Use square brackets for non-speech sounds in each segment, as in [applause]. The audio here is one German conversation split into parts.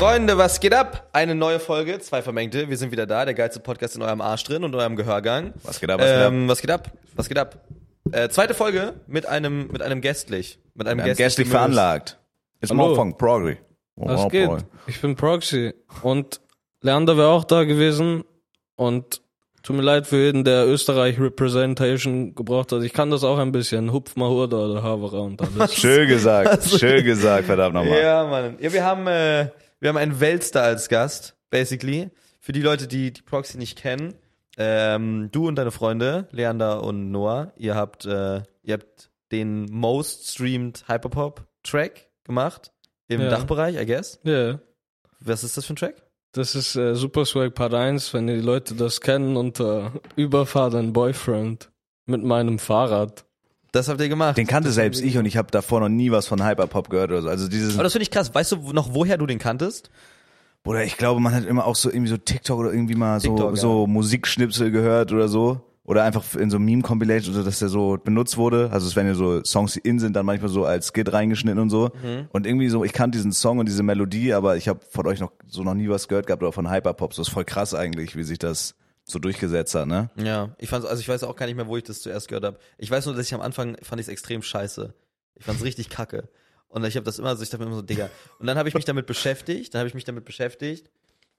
Freunde, was geht ab? Eine neue Folge, zwei Vermengte. Wir sind wieder da, der geilste Podcast in eurem Arsch drin und eurem Gehörgang. Was geht ab, was geht ab? ähm, Was geht ab? Was geht ab? Äh, zweite Folge mit einem mit einem gästlich, mit einem Ein gästlich, gästlich veranlagt. Ist Hallo. Morgen Progry. Was geht? Ich bin Proxy und Leander wäre auch da gewesen und tut mir leid für jeden, der Österreich Representation gebraucht hat. Ich kann das auch ein bisschen. Hupf Mahurda oder Havara und alles. Schön gesagt, [laughs] schön gesagt, verdammt nochmal. Ja, Mann. Ja, wir haben äh, wir haben einen Weltstar als Gast, basically. Für die Leute, die die Proxy nicht kennen, ähm, du und deine Freunde, Leander und Noah, ihr habt äh, ihr habt den most streamed Hyperpop Track gemacht im Ja. Dachbereich, I guess. Ja, Was ist das für ein Track? das ist äh, Super Swag Part 1, wenn die Leute das kennen unter Überfahr dein Boyfriend mit meinem Fahrrad. Das habt ihr gemacht. Den kannte selbst ich und ich habe davor noch nie was von Hyperpop gehört oder so. Also dieses, Aber das finde ich krass. Weißt du noch, woher du den kanntest? oder ich glaube, man hat immer auch so irgendwie so TikTok oder irgendwie mal so, TikTok, ja. so Musikschnipsel gehört oder so. Oder einfach in so Meme-Compilation, so, dass der so benutzt wurde. Also es werden ja so Songs, die in sind, dann manchmal so als Skit reingeschnitten und so. Mhm. Und irgendwie so, ich kannte diesen Song und diese Melodie, aber ich habe von euch noch so noch nie was gehört gehabt oder von Hyperpop. So ist voll krass eigentlich, wie sich das so durchgesetzt hat, ne? Ja, ich fand's, also ich weiß auch gar nicht mehr, wo ich das zuerst gehört habe. Ich weiß nur, dass ich am Anfang fand ich es extrem scheiße. Ich fand's richtig kacke. Und ich habe das immer so, ich dachte mir immer so, Digga. Und dann habe ich mich damit beschäftigt, dann habe ich mich damit beschäftigt.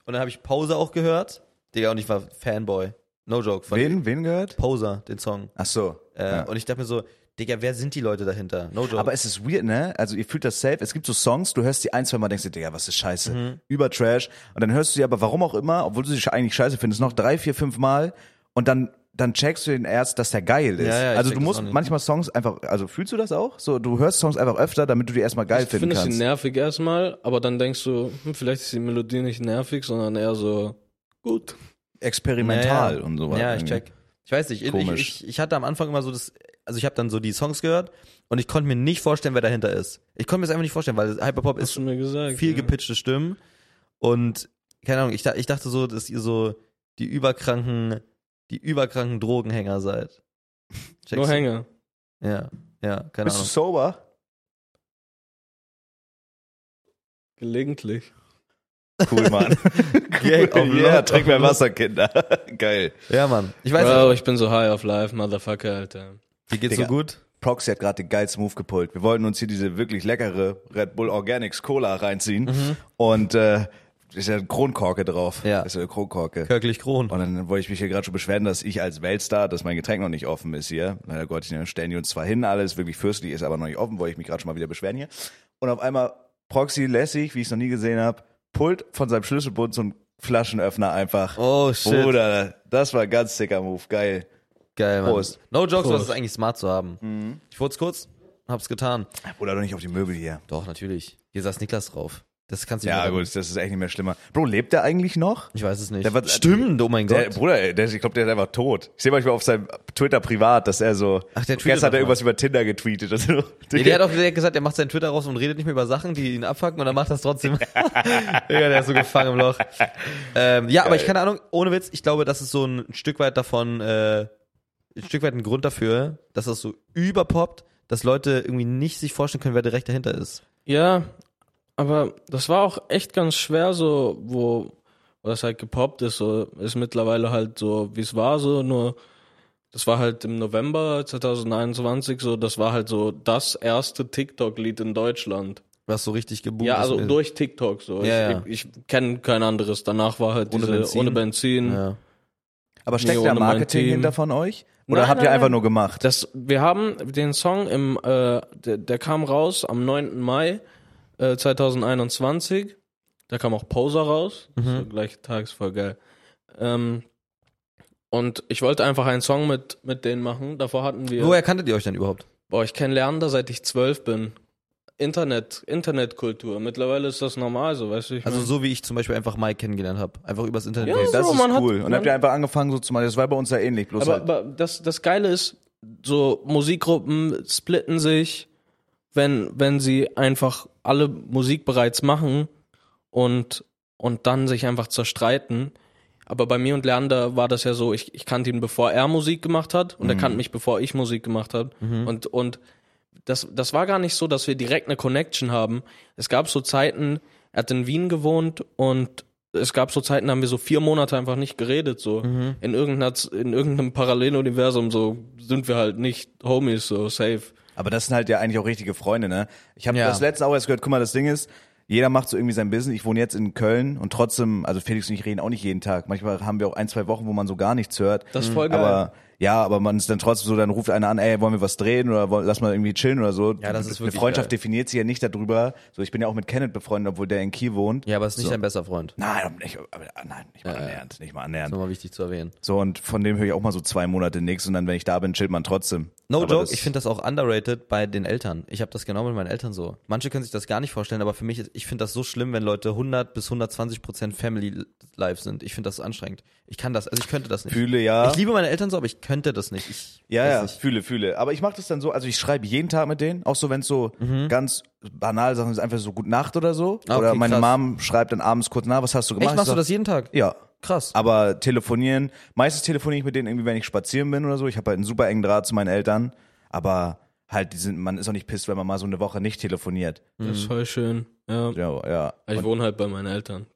Und dann habe ich Pause auch gehört. Digga, und ich war Fanboy. No joke. Von Wen, wen gehört? Poser, den Song. Ach so. Äh, ja. Und ich dachte mir so, Digga, wer sind die Leute dahinter? No joke. Aber es ist weird, ne? Also ihr fühlt das safe. Es gibt so Songs, du hörst die ein, zwei Mal, denkst dir, Digga, was ist scheiße? Mhm. Über Trash. Und dann hörst du sie aber, warum auch immer, obwohl du sie eigentlich scheiße findest, noch drei, vier, fünf Mal. Und dann, dann checkst du den erst, dass der geil ist. Ja, ja, ich also du musst manchmal Songs einfach, also fühlst du das auch? So, du hörst Songs einfach öfter, damit du die erstmal geil Ich finden finde sie kannst. nervig erstmal, aber dann denkst du, hm, vielleicht ist die Melodie nicht nervig, sondern eher so gut. Experimental Ja, ja. und sowas. Ja, ich irgendwie. check. Ich weiß nicht, ich, ich, ich hatte am Anfang immer so das, also ich habe dann so die Songs gehört und ich konnte mir nicht vorstellen, wer dahinter ist. Ich konnte mir das einfach nicht vorstellen, weil Hyperpop Hast ist du mir gesagt. viel ja. gepitchte Stimmen und keine Ahnung, ich, ich dachte so, dass ihr so die überkranken, die überkranken Drogenhänger seid. [laughs] Checkst Nur du? Hänger. Ja, ja, keine Bist du Ahnung. sober? Gelegentlich. Cool, Mann. [laughs] Gag auf ja, Lot, trink mehr. Wasser, Kinder. [laughs] Geil. Ja, Mann. Ich weiß Bro, nicht, ich bin so high auf life, Motherfucker, Alter. Wie geht's Digga. so gut? Proxy hat gerade den geilsten Move gepult. Wir wollten uns hier diese wirklich leckere Red Bull Organics Cola reinziehen. Und äh, ist ja eine Kronkorke drauf. Mhm. Ja. Ist ja eine Kronkorke. Kirklich Kron. Und dann wollte ich mich hier gerade schon beschweren, dass ich als Weltstar, dass mein Getränk noch nicht offen ist hier. Na Gott, dann stellen die uns zwar hin, alles wirklich fürstlich, ist aber noch nicht offen, wollte ich mich gerade schon mal wieder beschweren hier. Und auf einmal Proxy lässig, wie ich es noch nie gesehen habe, pullt von seinem Schlüsselbund so einen Flaschenöffner einfach. Oh shit. Bruder, das war ein ganz sicker Move, geil. Geil, Mann. Prost. No jokes, was Prost. ist eigentlich smart zu haben. Ich wurde kurz, hab's getan. Bruder, doch nicht auf die Möbel hier. Doch, natürlich. Hier saß Niklas drauf. Das kannst du Ja, gut, das ist echt nicht mehr schlimmer. Bro, lebt der eigentlich noch? Ich weiß es nicht. Der war- Stimmt, oh mein Der, Gott. Bruder, ey, der, ich glaube, der ist einfach tot. Ich sehe manchmal auf seinem Twitter privat, dass er so. Ach, der tweetet Gestern hat er irgendwas über Tinder getweetet. Und so. [laughs] Nee, der hat auch direkt gesagt, er macht seinen Twitter raus und redet nicht mehr über Sachen, die ihn abfacken und dann macht das trotzdem. [laughs] [laughs] Digga, der ist so gefangen im Loch. Ähm, ja, aber ich keine Ahnung, ohne Witz, ich glaube, das ist so ein Stück weit davon, äh, ein Stück weit ein Grund dafür, dass das so überpoppt, dass Leute irgendwie nicht sich vorstellen können, wer direkt dahinter ist. Ja, aber das war auch echt ganz schwer, so, wo, wo das halt gepoppt ist, so, ist mittlerweile halt so, wie es war, so, nur, das war halt im November 2021, so, das war halt so das erste TikTok-Lied in Deutschland. Was so richtig geboomt Ja, ist. also mit- durch TikTok, so. Ja, ja. Ich, ich, ich kenne kein anderes. Danach war halt Ohne diese, Benzin. ohne Benzin. Ja. Aber steckt Nee, da Marketing hinter von euch? Oder Nein, habt ihr nein, einfach nein. nur gemacht? Das, wir haben den Song im, äh, der, der kam raus am 9. Mai äh, 2021. Da kam auch Poser raus. Mhm. So gleiche Tag ist voll geil. Ähm, und ich wollte einfach einen Song mit, mit denen machen. Davor hatten wir. Woher kanntet ihr euch denn überhaupt? Boah, ich kenne Leander seit ich zwölf bin. Internet, Internetkultur. Mittlerweile ist das normal so, weißt du? Ich Also mein- so wie ich zum Beispiel einfach Mike kennengelernt habe. Einfach übers Internet. Ja, Okay, Das so, ist man hat- cool. Und habt ihr einfach angefangen so zu machen? Das war bei uns ja ähnlich. Bloß Aber, halt, aber das, das Geile ist, so Musikgruppen splitten sich, wenn, wenn sie einfach alle Musik bereits machen und, und dann sich einfach zerstreiten. Aber bei mir und Leander war das ja so, ich, ich kannte ihn, bevor er Musik gemacht hat und er kannte mich, bevor ich Musik gemacht habe. Und, und das, das war gar nicht so, dass wir direkt eine Connection haben. Es gab so Zeiten, er hat in Wien gewohnt und es gab so Zeiten, da haben wir so vier Monate einfach nicht geredet, so. Mhm. In, irgendeiner, in irgendeinem Paralleluniversum, so sind wir halt nicht Homies, so safe. Aber das sind halt ja eigentlich auch richtige Freunde, ne? Ich habe Ja. das letzte auch erst gehört, guck mal, das Ding ist, jeder macht so irgendwie sein Business. Ich wohne jetzt in Köln und trotzdem, also Felix und ich reden auch nicht jeden Tag. Manchmal haben wir auch ein, zwei Wochen, wo man so gar nichts hört. Das ist voll geil. Aber ja, aber man ist dann trotzdem so, dann ruft einer an, ey, wollen wir was drehen oder wollen, lass mal irgendwie chillen oder so. Ja, das ist Eine wirklich Freundschaft geil. definiert sich ja nicht darüber. So, ich bin ja auch mit Kenneth befreundet, obwohl der in Kiel wohnt. Ja, aber es ist nicht So. dein bester Freund. Nein, nicht, aber, nein, nicht mal annähernd, nicht mal annähernd. Nochmal wichtig zu erwähnen. So, und von dem höre ich auch mal so zwei Monate nichts und dann, wenn ich da bin, chillt man trotzdem. No Aber joke, das- ich finde das auch underrated bei den Eltern. Ich habe das genau mit meinen Eltern so. Manche können sich das gar nicht vorstellen, aber für mich, ist, ich finde das so schlimm, wenn Leute 100 bis 120 Prozent Family Life sind. Ich finde das anstrengend. Ich kann das, also ich könnte das nicht. Fühle, ja. Ich liebe meine Eltern so, aber ich könnte das nicht. Ich Ja, ja, nicht. fühle, fühle. Aber ich mache das dann so, also ich schreibe jeden Tag mit denen, auch so, wenn es so ganz banal Sachen ist, einfach so Gute Nacht oder so. Ah, oder okay, meine krass. Mom schreibt dann abends kurz nach, was hast du gemacht? Echt, machst Ich du sag, das jeden Tag? Ja. Krass. Aber telefonieren, meistens telefoniere ich mit denen irgendwie, wenn ich spazieren bin oder so. Ich habe halt einen super engen Draht zu meinen Eltern, aber halt, die sind, man ist auch nicht pisst, wenn man mal so eine Woche nicht telefoniert. Das ist voll schön. Ja. Ja, ja. Ich Und wohne halt bei meinen Eltern.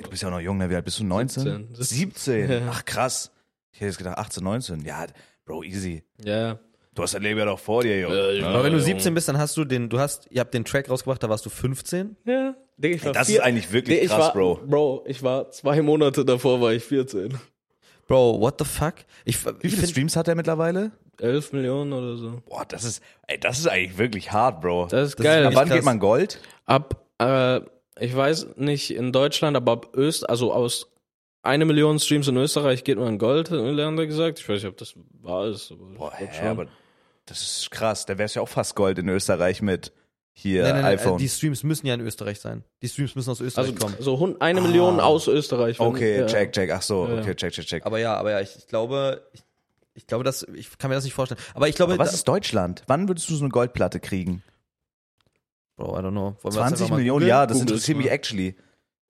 du bist ja auch noch jung, ne? Wie alt bist du? 19? 17. 17? Ja. Ach krass. Ich hätte jetzt gedacht 18, 19. Ja, Bro, easy. Ja. Du hast dein Leben ja doch vor dir, Junge. Ja, ja. aber wenn du Junge. 17 bist, dann hast du den, du hast, ihr habt den Track rausgebracht, da warst du 15. Ja. Digga, ich war Das vier- ist eigentlich wirklich Nee, krass, war, Bro. Bro, ich war zwei Monate davor, war ich 14. Bro, what the fuck? Ich, Wie ich viele find, Streams hat er mittlerweile? 11 Millionen oder so. Boah, das ist, ey, das ist eigentlich wirklich hart, Bro. Das ist Das geil. ist Ab wann krass. geht man Gold? ab, äh, ich weiß nicht in Deutschland, aber ab Öst, also aus eine Million Streams in Österreich geht man Gold, hat Leander gesagt. Ich weiß nicht, ob das wahr ist. Aber Boah, ich hä, aber das ist krass. Da wär's ja auch fast Gold in Österreich mit hier nein, nein, nein, iPhone. die Streams müssen ja in Österreich sein. Die Streams müssen aus Österreich also kommen. so eine Million aus Österreich. wenn- okay, ja. check, check. Ach so, Ja. okay, check, check, check. Aber ja, aber ja, ich, ich glaube, ich, ich glaube, dass ich kann mir das nicht vorstellen. Aber ich glaube, Aber was ist Deutschland? Wann würdest du so eine Goldplatte kriegen? Bro, I don't know. Wollen wir das 20 einfach mal Millionen? Ja, das interessiert mich actually.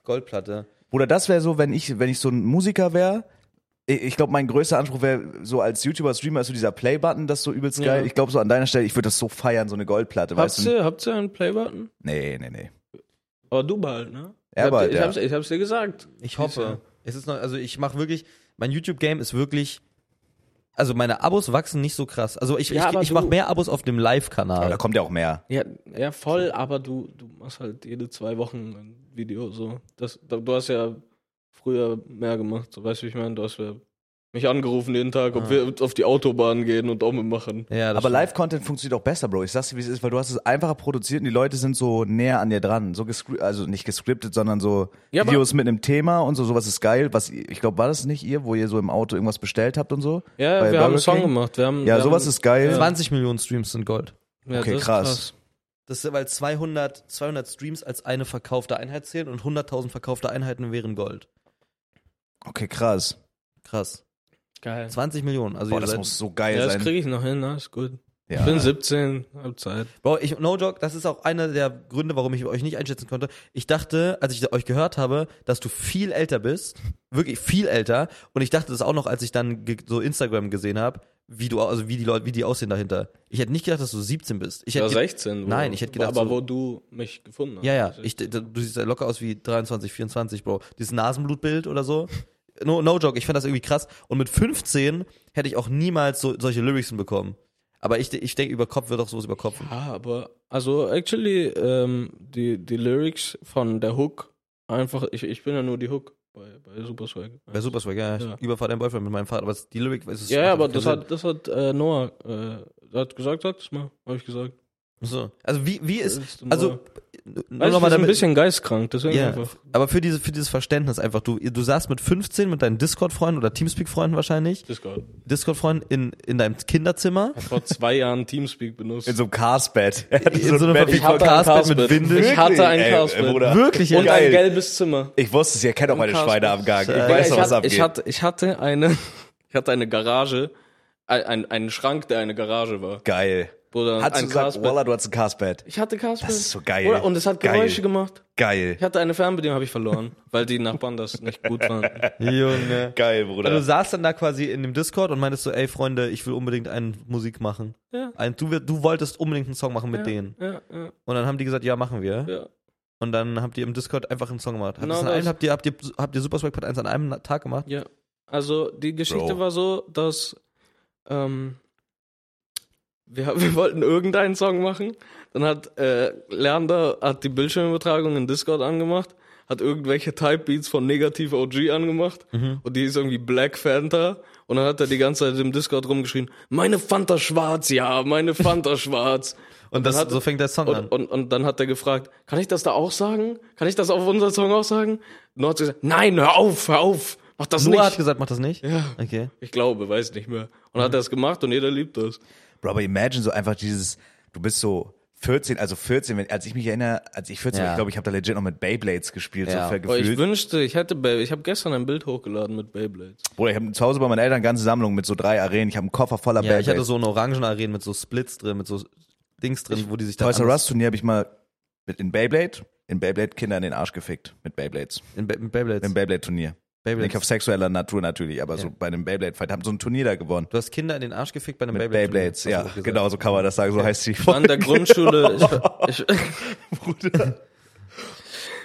Goldplatte. Oder das wäre so, wenn ich, wenn ich so ein Musiker wäre. Ich, glaube, mein größter Anspruch wäre so als YouTuber, Streamer, ist so dieser Play-Button, das ist so übelst Ja. geil. Ich glaube, so an deiner Stelle, ich würde das so feiern, so eine Goldplatte, Habt weißt du? ihr, habt ihr einen Playbutton? Nee, nee, nee. Aber du bald, ne? Er bald, ich, ja. hab's, ich hab's dir gesagt. Ich hoffe. Es ist noch, also ich mache wirklich, mein YouTube-Game ist wirklich, also meine Abos wachsen nicht so krass. Also ich, Ja, ich, aber ich du- mache mehr Abos auf dem Aber Live-Kanal. da kommt ja auch mehr. Ja, ja, voll, aber du, du machst halt jede zwei Wochen ein Video so. Das, da- du hast ja früher mehr gemacht, so weißt du, wie ich meine? Du hast ja mich angerufen jeden Tag, ob Ah. wir auf die Autobahn gehen und Daumen machen. Ja, Aber. Live-Content funktioniert auch besser, Bro. Ich sag's dir, wie es ist, weil du hast es einfacher produziert und die Leute sind so näher an dir dran. So also nicht gescriptet, sondern so Ja, Videos mit einem Thema und so, sowas ist geil. Was, ich glaube, war das nicht ihr, wo ihr so im Auto irgendwas bestellt habt und so? Ja, Bei wir haben einen Burger Song King? gemacht. Wir haben, Ja, wir sowas haben, ist geil. 20 Millionen Streams sind Gold. Ja, Okay, das ist krass. Das ist, weil 200, 200 Streams als eine verkaufte Einheit zählen und 100.000 verkaufte Einheiten wären Gold. Okay, krass. Krass. Geil. 20 Millionen. Also Boah, das seid- muss so geil Ja, das sein. kriege ich noch hin, ne? Ist gut. Ja. Ich bin 17, hab Zeit. Bro, ich, no joke, das ist auch einer der Gründe, warum ich euch nicht einschätzen konnte. Ich dachte, als ich euch gehört habe, dass du viel älter bist, wirklich viel älter, und ich dachte das auch noch, als ich dann so Instagram gesehen habe, wie du, also wie die Leute, wie die aussehen dahinter. Ich hätte nicht gedacht, dass du 17 bist. Ich hätte ge- 16. Wo, Nein, ich hätte gedacht, Aber so- wo du mich gefunden hast. Ja, ja, ich, du siehst ja locker aus wie 23, 24, Bro. Dieses Nasenblutbild oder so. No, no joke, ich fand das irgendwie krass. Und mit 15 hätte ich auch niemals so, solche Lyrics bekommen. Aber ich, ich denke, über Kopf wird auch sowas über Kopf. Ja, aber also actually ähm, die die Lyrics von der Hook einfach ich, ich bin ja nur die Hook bei bei Super Swag. Wäre super swag, ja. Ja. Ich überfahre deinen Boyfriend mit meinem Vater, aber die Lyric ist es. Ja, aber das hat das hat äh, Noah äh, hat gesagt, sag das mal, habe ich gesagt. So. Also wie wie ist also nur weißt, du, noch wir mal sind ein bisschen geistkrank, deswegen ja, einfach. aber für diese für dieses Verständnis einfach du du saßt mit 15 mit deinen Discord Freunden oder Teamspeak Freunden wahrscheinlich, Discord. Discord Freunden in in deinem Kinderzimmer. Hat vor zwei Jahren Teamspeak benutzt. In so einem Castbed. In so [laughs] einem Bett. Ich hatte ein Castbett mit Castbett. Windel. Ich hatte ein. Bruder. Wirklich, und ja. ein Geil. gelbes Zimmer. Ich wusste es, ihr kennt auch meine. Schweine am Gang. Ich weiß doch, was hatte, abgeht. ich hatte ich hatte eine [laughs] ich hatte eine Garage, ein, ein, einen Schrank, der eine Garage war. Geil. Hast du ein gesagt, Castbett. Wallah, du hast ein Castbed. Ich hatte Castbett. Das ist so geil. Oder, und es hat Geil. Geräusche gemacht. Geil. Ich hatte eine Fernbedienung, habe ich verloren, [laughs] weil die Nachbarn das nicht gut fanden. [laughs] Junge. Geil, Bruder. Also du saßt dann da quasi in dem Discord und meintest so, ey Freunde, ich will unbedingt eine Musik machen. Ja. Ein, du, du wolltest unbedingt einen Song machen mit ja, denen. Ja, ja, Und dann haben die gesagt, ja, machen wir. ja. Und dann habt ihr im Discord einfach einen Song gemacht. Habt, Genau einem, habt ihr, habt ihr, habt ihr Super Swag Part 1 an einem Tag gemacht? Ja. Also die Geschichte Bro. war so, dass ähm, wir, [laughs] wir wollten irgendeinen Song machen. Dann hat äh, Lerner hat die Bildschirmübertragung in Discord angemacht, hat irgendwelche Type Beats von Negativ OG angemacht und die ist irgendwie Black Fanta und dann hat er die ganze Zeit im Discord rumgeschrien, meine Fanta schwarz, ja, meine Fanta [laughs] schwarz. Und dann das, hat- so fängt der Song an. Und, und, und dann hat er gefragt, kann ich das da auch sagen? Kann ich das auf unser Song auch sagen? Und dann hat sie gesagt, nein, hör auf, hör auf, mach das Noah nicht. hat gesagt, mach das nicht? Ja. Okay. Ich glaube, weiß nicht mehr. Und hat er es gemacht und jeder liebt das. Aber imagine so einfach dieses, du bist so 14, also 14, wenn, als ich mich erinnere, als ich 14 war, Ja. ich glaube, ich habe da legit noch mit Beyblades gespielt, Ja. so Aber ich gefühlt. wünschte, ich hätte Bey ich habe gestern ein Bild hochgeladen mit Beyblades. Bruder, ich habe zu Hause bei meinen Eltern eine ganze Sammlung mit so drei Arenen. Ich habe einen Koffer voller Ja, ich hatte Beyblades. so eine orangen Arenen mit so Splits drin, mit so Dings drin, wo die sich dann Toys R Us Turnier habe ich mal mit in Beyblade, in Beyblade Kinder in den Arsch gefickt mit Beyblades. in, Be- in Beyblades. Im Beyblade Turnier. Beyblades. Nicht auf sexueller Natur natürlich, aber so bei einem Beyblade Fight haben so ein Turnier da gewonnen. Du hast Kinder in den Arsch gefickt bei einem Mit Beyblade. Beyblades, ja, genau so kann man das sagen, so heißt die Ich war in der Grundschule, ich, war- [laughs] ich,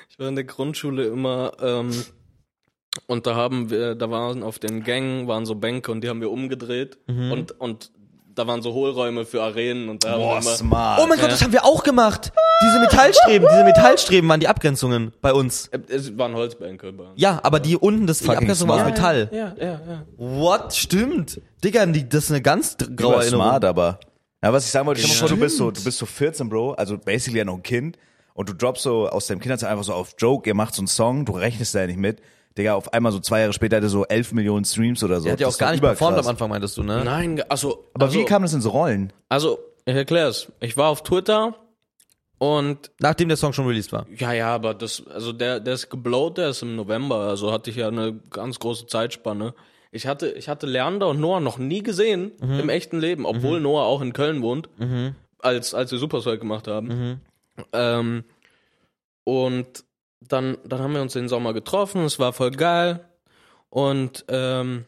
ich war in der Grundschule immer, ähm, und da haben wir, da waren auf den Gängen, waren so Bänke und die haben wir umgedreht. Und, und da waren so Hohlräume für Arenen und da Boah, immer, smart. Oh mein Gott, das haben wir auch gemacht. Diese Metallstreben, diese Metallstreben waren die Abgrenzungen bei uns. Äh, es waren Holzbänke bei uns. Ja, aber die unten, das die Fucking Abgrenzung war aus smart. Metall. Ja, ja, ja. What? Stimmt. Digga, die, das ist eine ganz graue Erinnerung. smart, aber. Ja, was ich sagen wollte, stell dir mal vor, du bist so, du bist so 14, Bro, also basically ja noch ein Kind und du droppst so aus deinem Kinderzeit einfach so auf Joke, ihr macht so einen Song, du rechnest da ja nicht mit. Digga, auf einmal so zwei Jahre später hat er so 11 Millionen Streams oder so. Der hat ja auch gar nicht performt am. Anfang, meintest du, ne? Nein, also, Aber also, wie kam das ins Rollen? also, ich erklär's. Ich war auf Twitter und Nachdem der Song schon released war. Ja, ja, aber das, also der, der ist geblowt, der ist im November, also hatte ich ja eine ganz große Zeitspanne. Ich hatte, ich hatte Leander und Noah noch nie gesehen im echten Leben, obwohl Noah auch in Köln wohnt, als, als wir Supercell gemacht haben. Ähm, und dann, dann haben wir uns den Sommer getroffen, es war voll geil. Und, ähm,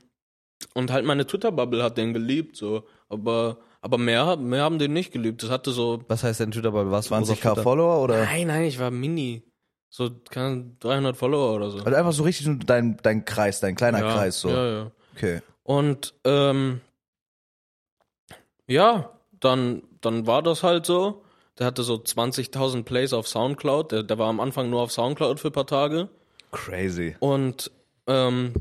und halt meine Twitter-Bubble hat den geliebt, so. Aber, aber mehr, mehr haben den nicht geliebt. Das hatte so Was heißt denn Twitter bei was? 20k Follower oder? Nein, nein, ich war mini. So keine 300 Follower oder so. Also einfach so richtig dein, dein Kreis, dein kleiner ja, Kreis, so. Ja, ja. Okay. Und ähm, ja, dann, dann war das halt so. Der hatte so 20.000 Plays auf Soundcloud. Der, der war am Anfang nur auf Soundcloud für ein paar Tage. Crazy. Und ähm,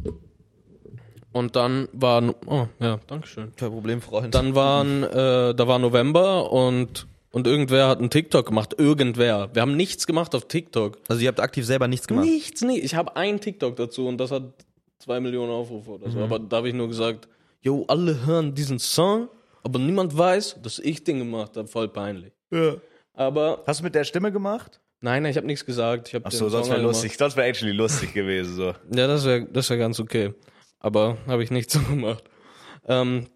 und dann war oh ja, Dankeschön. Kein Problem, Freund. Dann waren äh, da war November und und irgendwer hat einen TikTok gemacht. Irgendwer. Wir haben nichts gemacht auf TikTok. also ihr habt aktiv selber nichts gemacht. Nichts, nie. Ich habe ein TikTok dazu und das hat zwei Millionen Aufrufe oder so. Aber da habe ich nur gesagt, yo, alle hören diesen Song, aber niemand weiß, dass ich den gemacht habe. Voll peinlich. Ja. Aber Hast du mit der Stimme gemacht? nein, ich habe nichts gesagt. Ich habe Ach so, sonst wäre lustig. Sonst wäre actually lustig gewesen, so. Ja, das wäre das wär ganz okay. Aber habe ich nicht [laughs] so gemacht. Ähm,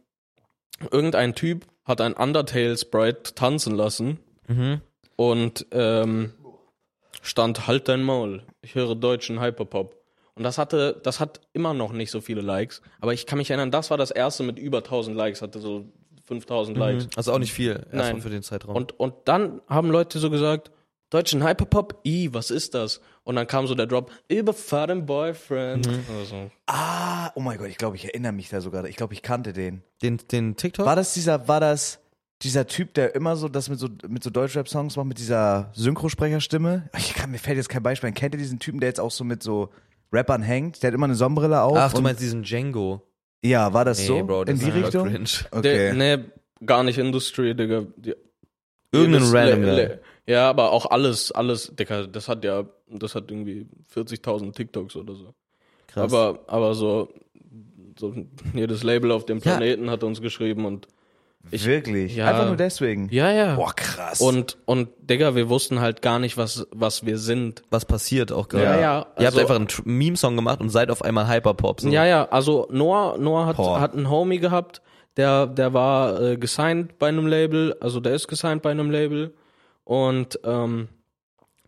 irgendein Typ hat ein Undertale Sprite tanzen lassen Mhm. und ähm, stand halt dein Maul. Ich höre deutschen Hyperpop. Und das hatte, das hat immer noch nicht so viele Likes. Aber ich kann mich erinnern, das war das erste mit über 1000 Likes, hatte so 5000 Likes. Also auch nicht viel. Erstmal Nein. für den Zeitraum. Und, und dann haben Leute so gesagt, deutschen Hyperpop, i, was ist das? Und dann kam so der Drop, überfahr den Boyfriend. Also, Ah, oh mein Gott, ich glaube, ich erinnere mich da sogar. Ich glaube, ich kannte den. den, den TikTok? War das dieser, war das dieser Typ, der immer so das mit so mit so Deutschrap-Songs macht, mit dieser Synchrosprecherstimme? Ich kann, mir fällt jetzt kein Beispiel. ein. Kennt ihr diesen Typen, der jetzt auch so mit so Rappern hängt? Der hat immer eine Sonnenbrille auf. Ach, du und- meinst diesen Django. Ja, war das so? Bro, das In die Richtung? Cringe. Okay. nee, gar nicht Industry, Digga. Irgendein random Le-. Le- Ja, aber auch alles, alles, Digga, das hat ja, das hat irgendwie 40.000 TikToks oder so. Krass. Aber, aber so, so jedes Label auf dem Ja. Planeten hat uns geschrieben und Wirklich? Ja. Einfach nur deswegen? ja, ja. Boah, krass. Und, und, Digga, wir wussten halt gar nicht, was, was wir sind. was passiert auch gerade. Ja, ja, Ihr habt also- einfach einen Meme-Song gemacht und seid auf einmal Hyperpop. So. Ja, ja, also Noah, Noah hat, Boah. hat einen Homie gehabt, der, der war äh, gesigned bei einem Label, also der ist gesigned bei einem Label und ähm,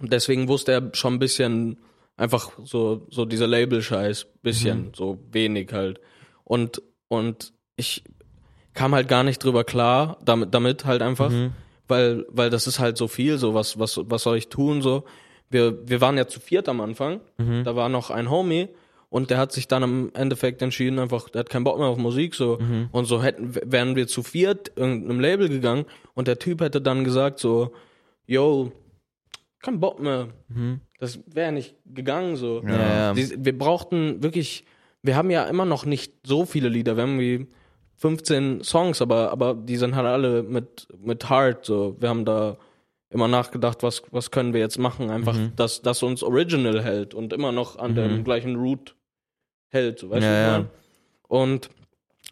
deswegen wusste er schon ein bisschen einfach so, so dieser Label-Scheiß, bisschen, so wenig halt. Und, und ich kam halt gar nicht drüber klar, damit, damit halt einfach, weil, weil das ist halt so viel, so was, was, was soll ich tun, so. wir, wir waren ja zu viert am Anfang. Da war noch ein Homie und der hat sich dann im Endeffekt entschieden, einfach, der hat keinen Bock mehr auf Musik, so. Und so hätten, wären wir zu viert irgendeinem Label gegangen und der Typ hätte dann gesagt, so, yo, kein Bock mehr. Das wäre nicht gegangen, so. Ja, ja. Wir brauchten wirklich, wir haben ja immer noch nicht so viele Lieder, wir haben wie 15 Songs, aber, aber die sind halt alle mit, mit Heart, so. Wir haben da immer nachgedacht, was, was können wir jetzt machen, einfach, Mhm. dass, dass uns Original hält und immer noch an dem gleichen Root hält, weißt Ja, du? und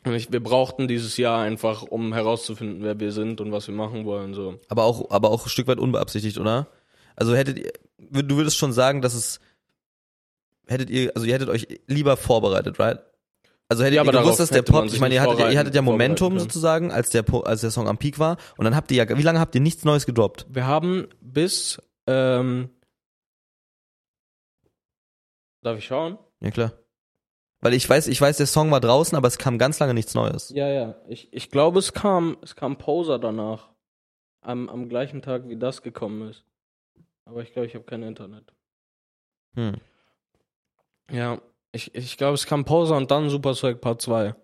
ich, wir brauchten dieses Jahr einfach, um herauszufinden, wer wir sind und was wir machen wollen, so. Aber auch, aber auch ein Stück weit unbeabsichtigt, oder? Also hättet ihr, du würdest schon sagen, dass es, hättet ihr, also ihr hättet euch lieber vorbereitet, right? Also hättet Ja, ihr aber gewusst, dass der hätte Pop, ich meine, ihr hattet, ja- ihr hattet ja Momentum sozusagen, als der, Po- als der Song am Peak war. Und dann habt ihr ja, wie lange habt ihr nichts Neues gedroppt? Wir haben bis, ähm, darf ich schauen? Ja, klar. Weil ich weiß, ich weiß, der Song war draußen, aber es kam ganz lange nichts Neues. Ja, ja. Ich, ich glaube, es kam, es kam Poser danach. Am, am gleichen Tag, wie das gekommen ist. Aber ich glaube, ich habe kein Internet. Hm. Ja, ich, ich glaube, es kam Poser und dann Super Swag Part 2.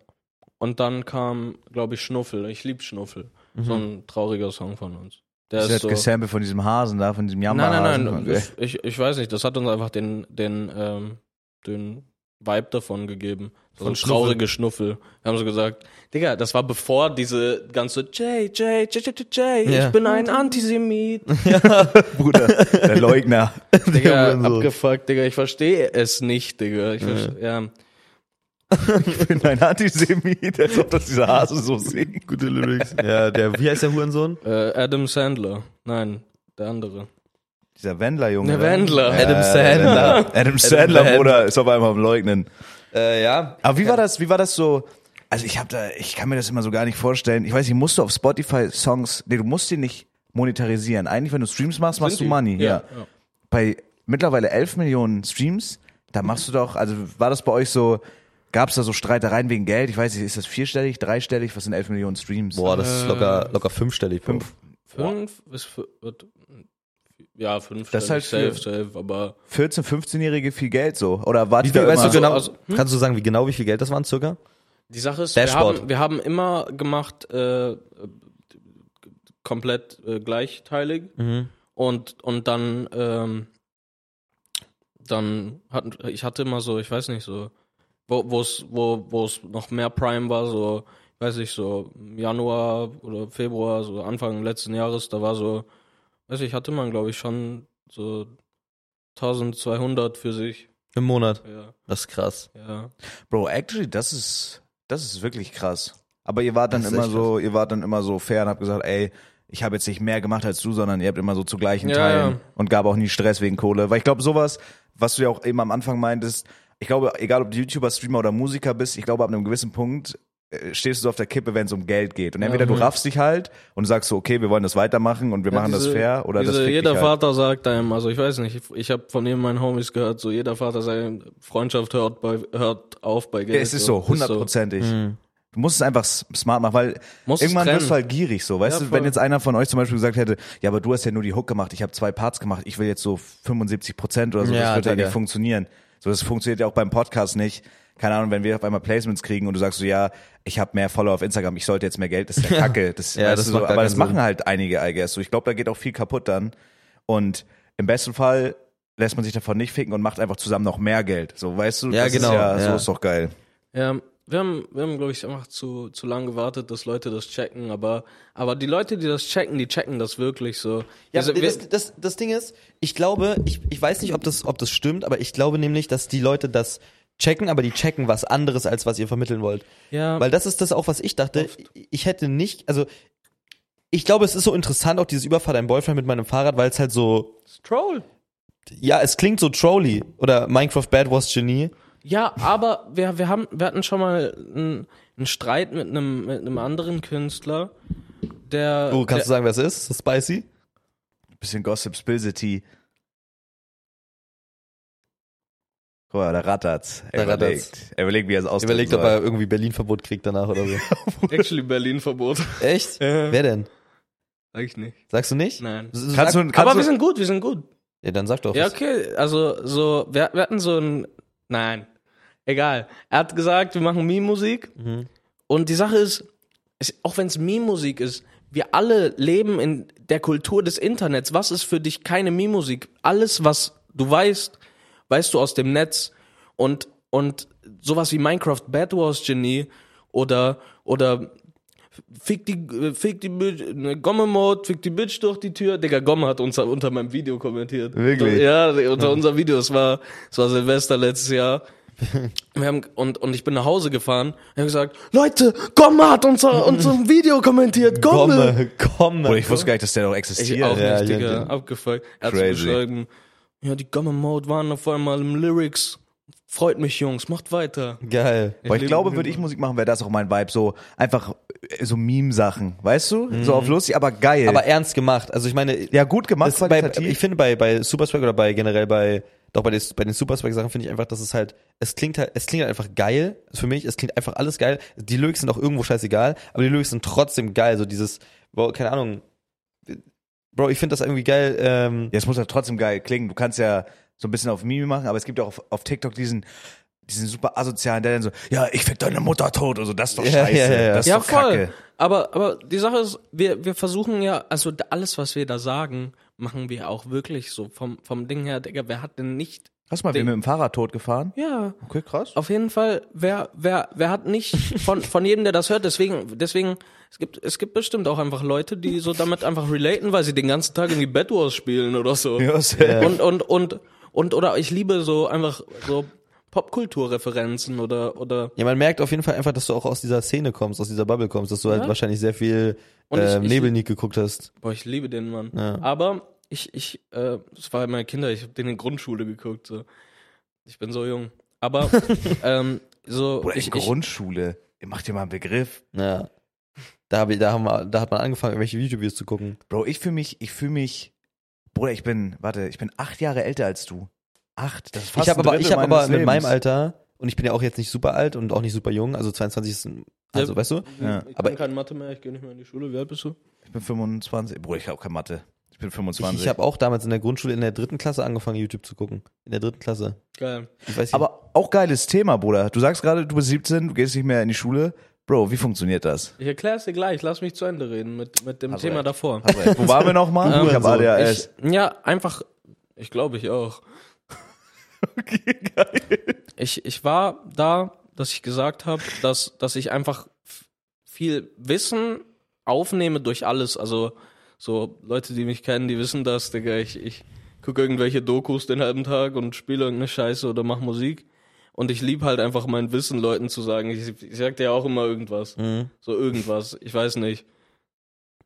Und dann kam, glaube ich, Schnuffel. Ich lieb Schnuffel. So ein trauriger Song von uns. Der Das ist ist so. gesampelt von diesem Hasen da, von diesem Nein, Jammerhasen. nein, nein. Okay. Ich, ich, ich weiß nicht. Das hat uns einfach den, den, ähm, den Vibe davon gegeben. So Von ein traurige Schnuffel. Wir haben so gesagt, Digga, das war bevor diese ganze J, J, J, J, J, J, Ja. ich bin ein Antisemit. [laughs] Bruder, der Leugner. [laughs] Digga, Hurensohn. abgefuckt, Digga, ich verstehe es nicht, Digga. Ich verste- ja. [laughs] Ich bin ein Antisemit, als ob das dieser Hase so singt. Gute Lyrics. Ja, der, wie heißt der Hurensohn? Äh, Adam Sandler. Nein, der andere. Dieser Wendler-Junge. Der? Wendler. Adam Sandler. Adam Sandler, Sandler. Bruder, ist auf einmal am Leugnen. Äh, ja. Aber wie war das, wie war das so? Also ich habe da, ich kann mir das immer so gar nicht vorstellen. Ich weiß nicht, musst du auf Spotify Songs, nee, du musst die nicht monetarisieren. Eigentlich, wenn du Streams machst, machst du die? Money. Ja. Ja, ja. Bei mittlerweile 11 Millionen Streams, da machst du doch, also war das bei euch so, gab es da so Streitereien wegen Geld? Ich weiß nicht, ist das vierstellig, dreistellig? Was sind 11 Millionen Streams? Boah, das ist locker, locker fünfstellig. Fünf. Fünf ist für, wird, ja, fünf. Das ist halt safe, safe, aber 14, 15-Jährige viel Geld so. Oder Wie ihr viel, da weißt du genau, also- hm? kannst du sagen, wie genau, wie viel Geld das waren, circa? Die Sache ist, wir haben, wir haben immer gemacht, äh, komplett äh, gleichteilig Mhm. und, und dann, ähm, dann hatten, ich hatte immer so, ich weiß nicht, so, wo, wo es, wo, wo es noch mehr Prime war, so, weiß ich, so im Januar oder Februar, so Anfang letzten Jahres, da war so, weiß ich, hatte man, glaube ich, schon so 1200 für sich. Im Monat. Ja, Das ist krass. ja. Bro, actually, das ist, das ist wirklich krass. Aber ihr wart dann immer so, ihr wart dann immer so fair und habt gesagt, ey, ich habe jetzt nicht mehr gemacht als du, sondern ihr habt immer so zu gleichen Ja, Teilen ja. und gab auch nie Stress wegen Kohle. Weil ich glaube, sowas, was du ja auch eben am Anfang meintest, ich glaube, egal ob du YouTuber, Streamer oder Musiker bist, ich glaube, ab einem gewissen Punkt stehst du so auf der Kippe, wenn es um Geld geht. Und entweder du raffst dich halt und sagst so, okay, wir wollen das weitermachen und wir machen das diese- fair oder diese, das Jeder halt. Vater sagt einem, also ich weiß nicht, ich, ich habe von eben meinen Homies gehört, so jeder Vater sagt, Freundschaft hört, bei, hört auf bei Geld. Ja, es ist so, hundertprozentig. Du musst es einfach smart machen, weil Musst irgendwann wirst du halt gierig so. Weißt Ja, du, wenn jetzt einer von euch zum Beispiel gesagt hätte, ja, aber du hast ja nur die Hook gemacht, ich habe zwei Parts gemacht, ich will jetzt so 75 Prozent oder so, Ja, das wird halt Digga. nicht funktionieren. So, das funktioniert ja auch beim Podcast nicht. Keine Ahnung, wenn wir auf einmal Placements kriegen und du sagst so, ja, ich habe mehr Follower auf Instagram, ich sollte jetzt mehr Geld, das ist ja [laughs] Kacke. Das, Ja, weißt das so, aber das keinen machen Sinn. halt einige, I guess. So, ich glaube, da geht auch viel kaputt dann. Und im besten Fall lässt man sich davon nicht ficken und macht einfach zusammen noch mehr Geld. So, weißt du, Ja, das genau, ist ja, so ja. ist doch geil. Ja, wir haben, wir haben, glaube ich, einfach zu, zu lange gewartet, dass Leute das checken, aber, aber die Leute, die das checken, die checken das wirklich so. Ja, Also, wir- das, das, das Ding ist, ich glaube, ich, ich weiß nicht, ob das, ob das stimmt, aber ich glaube nämlich, dass die Leute das checken, aber die checken was anderes, als was ihr vermitteln wollt. ja, Weil das ist das auch, was ich dachte. Ich hätte nicht, also ich glaube, es ist so interessant, auch dieses Überfahrt ein Boyfriend mit meinem Fahrrad, weil es halt so, Troll. ja, es klingt so trolly oder Minecraft Bad Wars Genie. Ja, aber wir, wir haben, wir hatten schon mal einen, einen Streit mit einem, mit einem anderen Künstler, der. Oh, kannst der, du sagen, wer es ist? Spicy? Bisschen Gossip, Spilsity. Guck mal, da rattert's. Er Da überlegt. rattert's. Er überlegt, wie er es ausdrücken Überlegt, ob soll. er irgendwie Berlin-Verbot kriegt danach oder so. [laughs] Actually Berlin-Verbot. Echt? Ja. Wer denn? Sag ich nicht. Sagst du nicht? Nein. S- Kannst sag- du, kannst aber du, wir sind gut, wir sind gut. Ja, dann sag doch Ja, okay, also so, wir, wir hatten so ein, nein, egal. Er hat gesagt, wir machen Meme-Musik. Und die Sache ist, es, auch wenn es Meme-Musik ist, wir alle leben in der Kultur des Internets. Was ist für dich keine Meme-Musik? Alles, was du weißt, weißt du aus dem Netz. Und, und sowas wie Minecraft Bad Wars Genie oder, oder Fick die, fick die Bitch, ne, Gomme-Mode, fick die Bitch durch die Tür. Digga, Gomme hat unter, unter meinem Video kommentiert. Wirklich? Ja, unter unser Video. Es war, es war Silvester letztes Jahr. [laughs] Wir haben, und, und ich bin nach Hause gefahren. Wir haben gesagt, Leute, Gomme hat unser, unser Video kommentiert. Gomme. Komme, komme. Oder ich wusste gar nicht, dass der noch Ich existiert. auch Ja, nicht, Digga. ja. Abgefuckt. Er hat geschrieben, ja, die Gomme-Mode waren auf einmal im Lyrics. Freut mich, Jungs, macht weiter. Geil. Boah, ich glaube, würde ich Musik machen, wäre das auch mein Vibe. So einfach äh, so Meme-Sachen, weißt du? So auf lustig, aber geil. Aber ernst gemacht. Also ich meine, ja, gut gemacht, das bei, ich finde bei, bei Super Swag oder bei generell bei, doch bei, den, bei den Super Swag Sachen finde ich einfach, dass es halt, es klingt halt, es klingt halt einfach geil. Für mich, es klingt einfach alles geil. Die Lyrics sind auch irgendwo scheißegal, aber die Lyrics sind trotzdem geil. So dieses, Bro, keine Ahnung. Bro, ich finde das irgendwie geil, ähm, Ja, es muss ja trotzdem geil klingen. Du kannst ja so ein bisschen auf Meme machen, aber es gibt ja auch auf, auf TikTok diesen, diesen super asozialen, der dann so, ja, ich fick deine Mutter tot. Also das ist doch scheiße. ja, ja, ja. Das ist ja, doch voll. kacke. Aber, aber die Sache ist, wir, wir versuchen ja, also alles, was wir da sagen, machen wir auch wirklich so vom, vom Ding her, Digga, wer hat denn nicht, Hast du mal wen mit dem Fahrrad tot gefahren? ja, Okay, krass. auf jeden Fall, wer, wer, wer hat nicht von, von jedem, der das hört, deswegen, deswegen, es gibt, es gibt bestimmt auch einfach Leute, die so damit einfach relaten, weil sie den ganzen Tag irgendwie Bad Wars spielen oder so. Ja, sehr. Und, und, und, und, oder ich liebe so einfach so Popkulturreferenzen oder, oder, ja, man merkt auf jeden Fall einfach, dass du auch aus dieser Szene kommst, aus dieser Bubble kommst, dass du halt Ja. wahrscheinlich sehr viel Und ich- äh, ich- Nebelnik geguckt hast. Boah, ich liebe den Mann. Ja. Aber ich, ich, äh, es war meine Kinder, ich habe den in Grundschule geguckt. So. Ich bin so jung. Aber [laughs] ähm, so Oder in ich, ich, Grundschule. Ihr macht dir mal einen Begriff. Ja. Da, hab ich, da, haben wir, da hat man angefangen, irgendwelche YouTube-Videos zu gucken. Bro, ich fühle mich, ich fühle mich, Bruder, ich bin, warte, ich bin acht Jahre älter als du. Acht? Das ist fast ich habe aber, ich habe aber mit meinem. Alter, und ich bin ja auch jetzt nicht super alt und auch nicht super jung, also 22 ist, ein- also Ja. weißt du? Ja. ich aber- kann keine Mathe mehr, ich gehe nicht mehr in die Schule. Wie alt bist du? Ich bin 25. Bruder, ich habe auch keine Mathe. Ich bin Ich, 25. ich habe auch damals in der Grundschule in der dritten Klasse angefangen, YouTube zu gucken. In der dritten Klasse. Geil. Ich aber auch geiles Thema, Bruder. Du sagst gerade, du bist 17, du gehst nicht mehr in die Schule. Bro, wie funktioniert das? Ich erkläre es dir gleich, lass mich zu Ende reden mit, mit dem Hast du Thema recht. davor. Wo waren wir nochmal? Ähm, ich habe ADHS. Ich, ja, einfach, ich glaube ich auch. [laughs] Ich, ich war da, dass ich gesagt habe, dass, dass ich einfach viel Wissen aufnehme durch alles. Also so Leute, die mich kennen, die wissen das, Digga. Ich, ich gucke irgendwelche Dokus den halben Tag und spiele irgendeine Scheiße oder mach Musik. Und ich lieb halt einfach mein Wissen, Leuten zu sagen. Ich, ich sag dir ja auch immer irgendwas. Mhm. So irgendwas. Ich weiß nicht.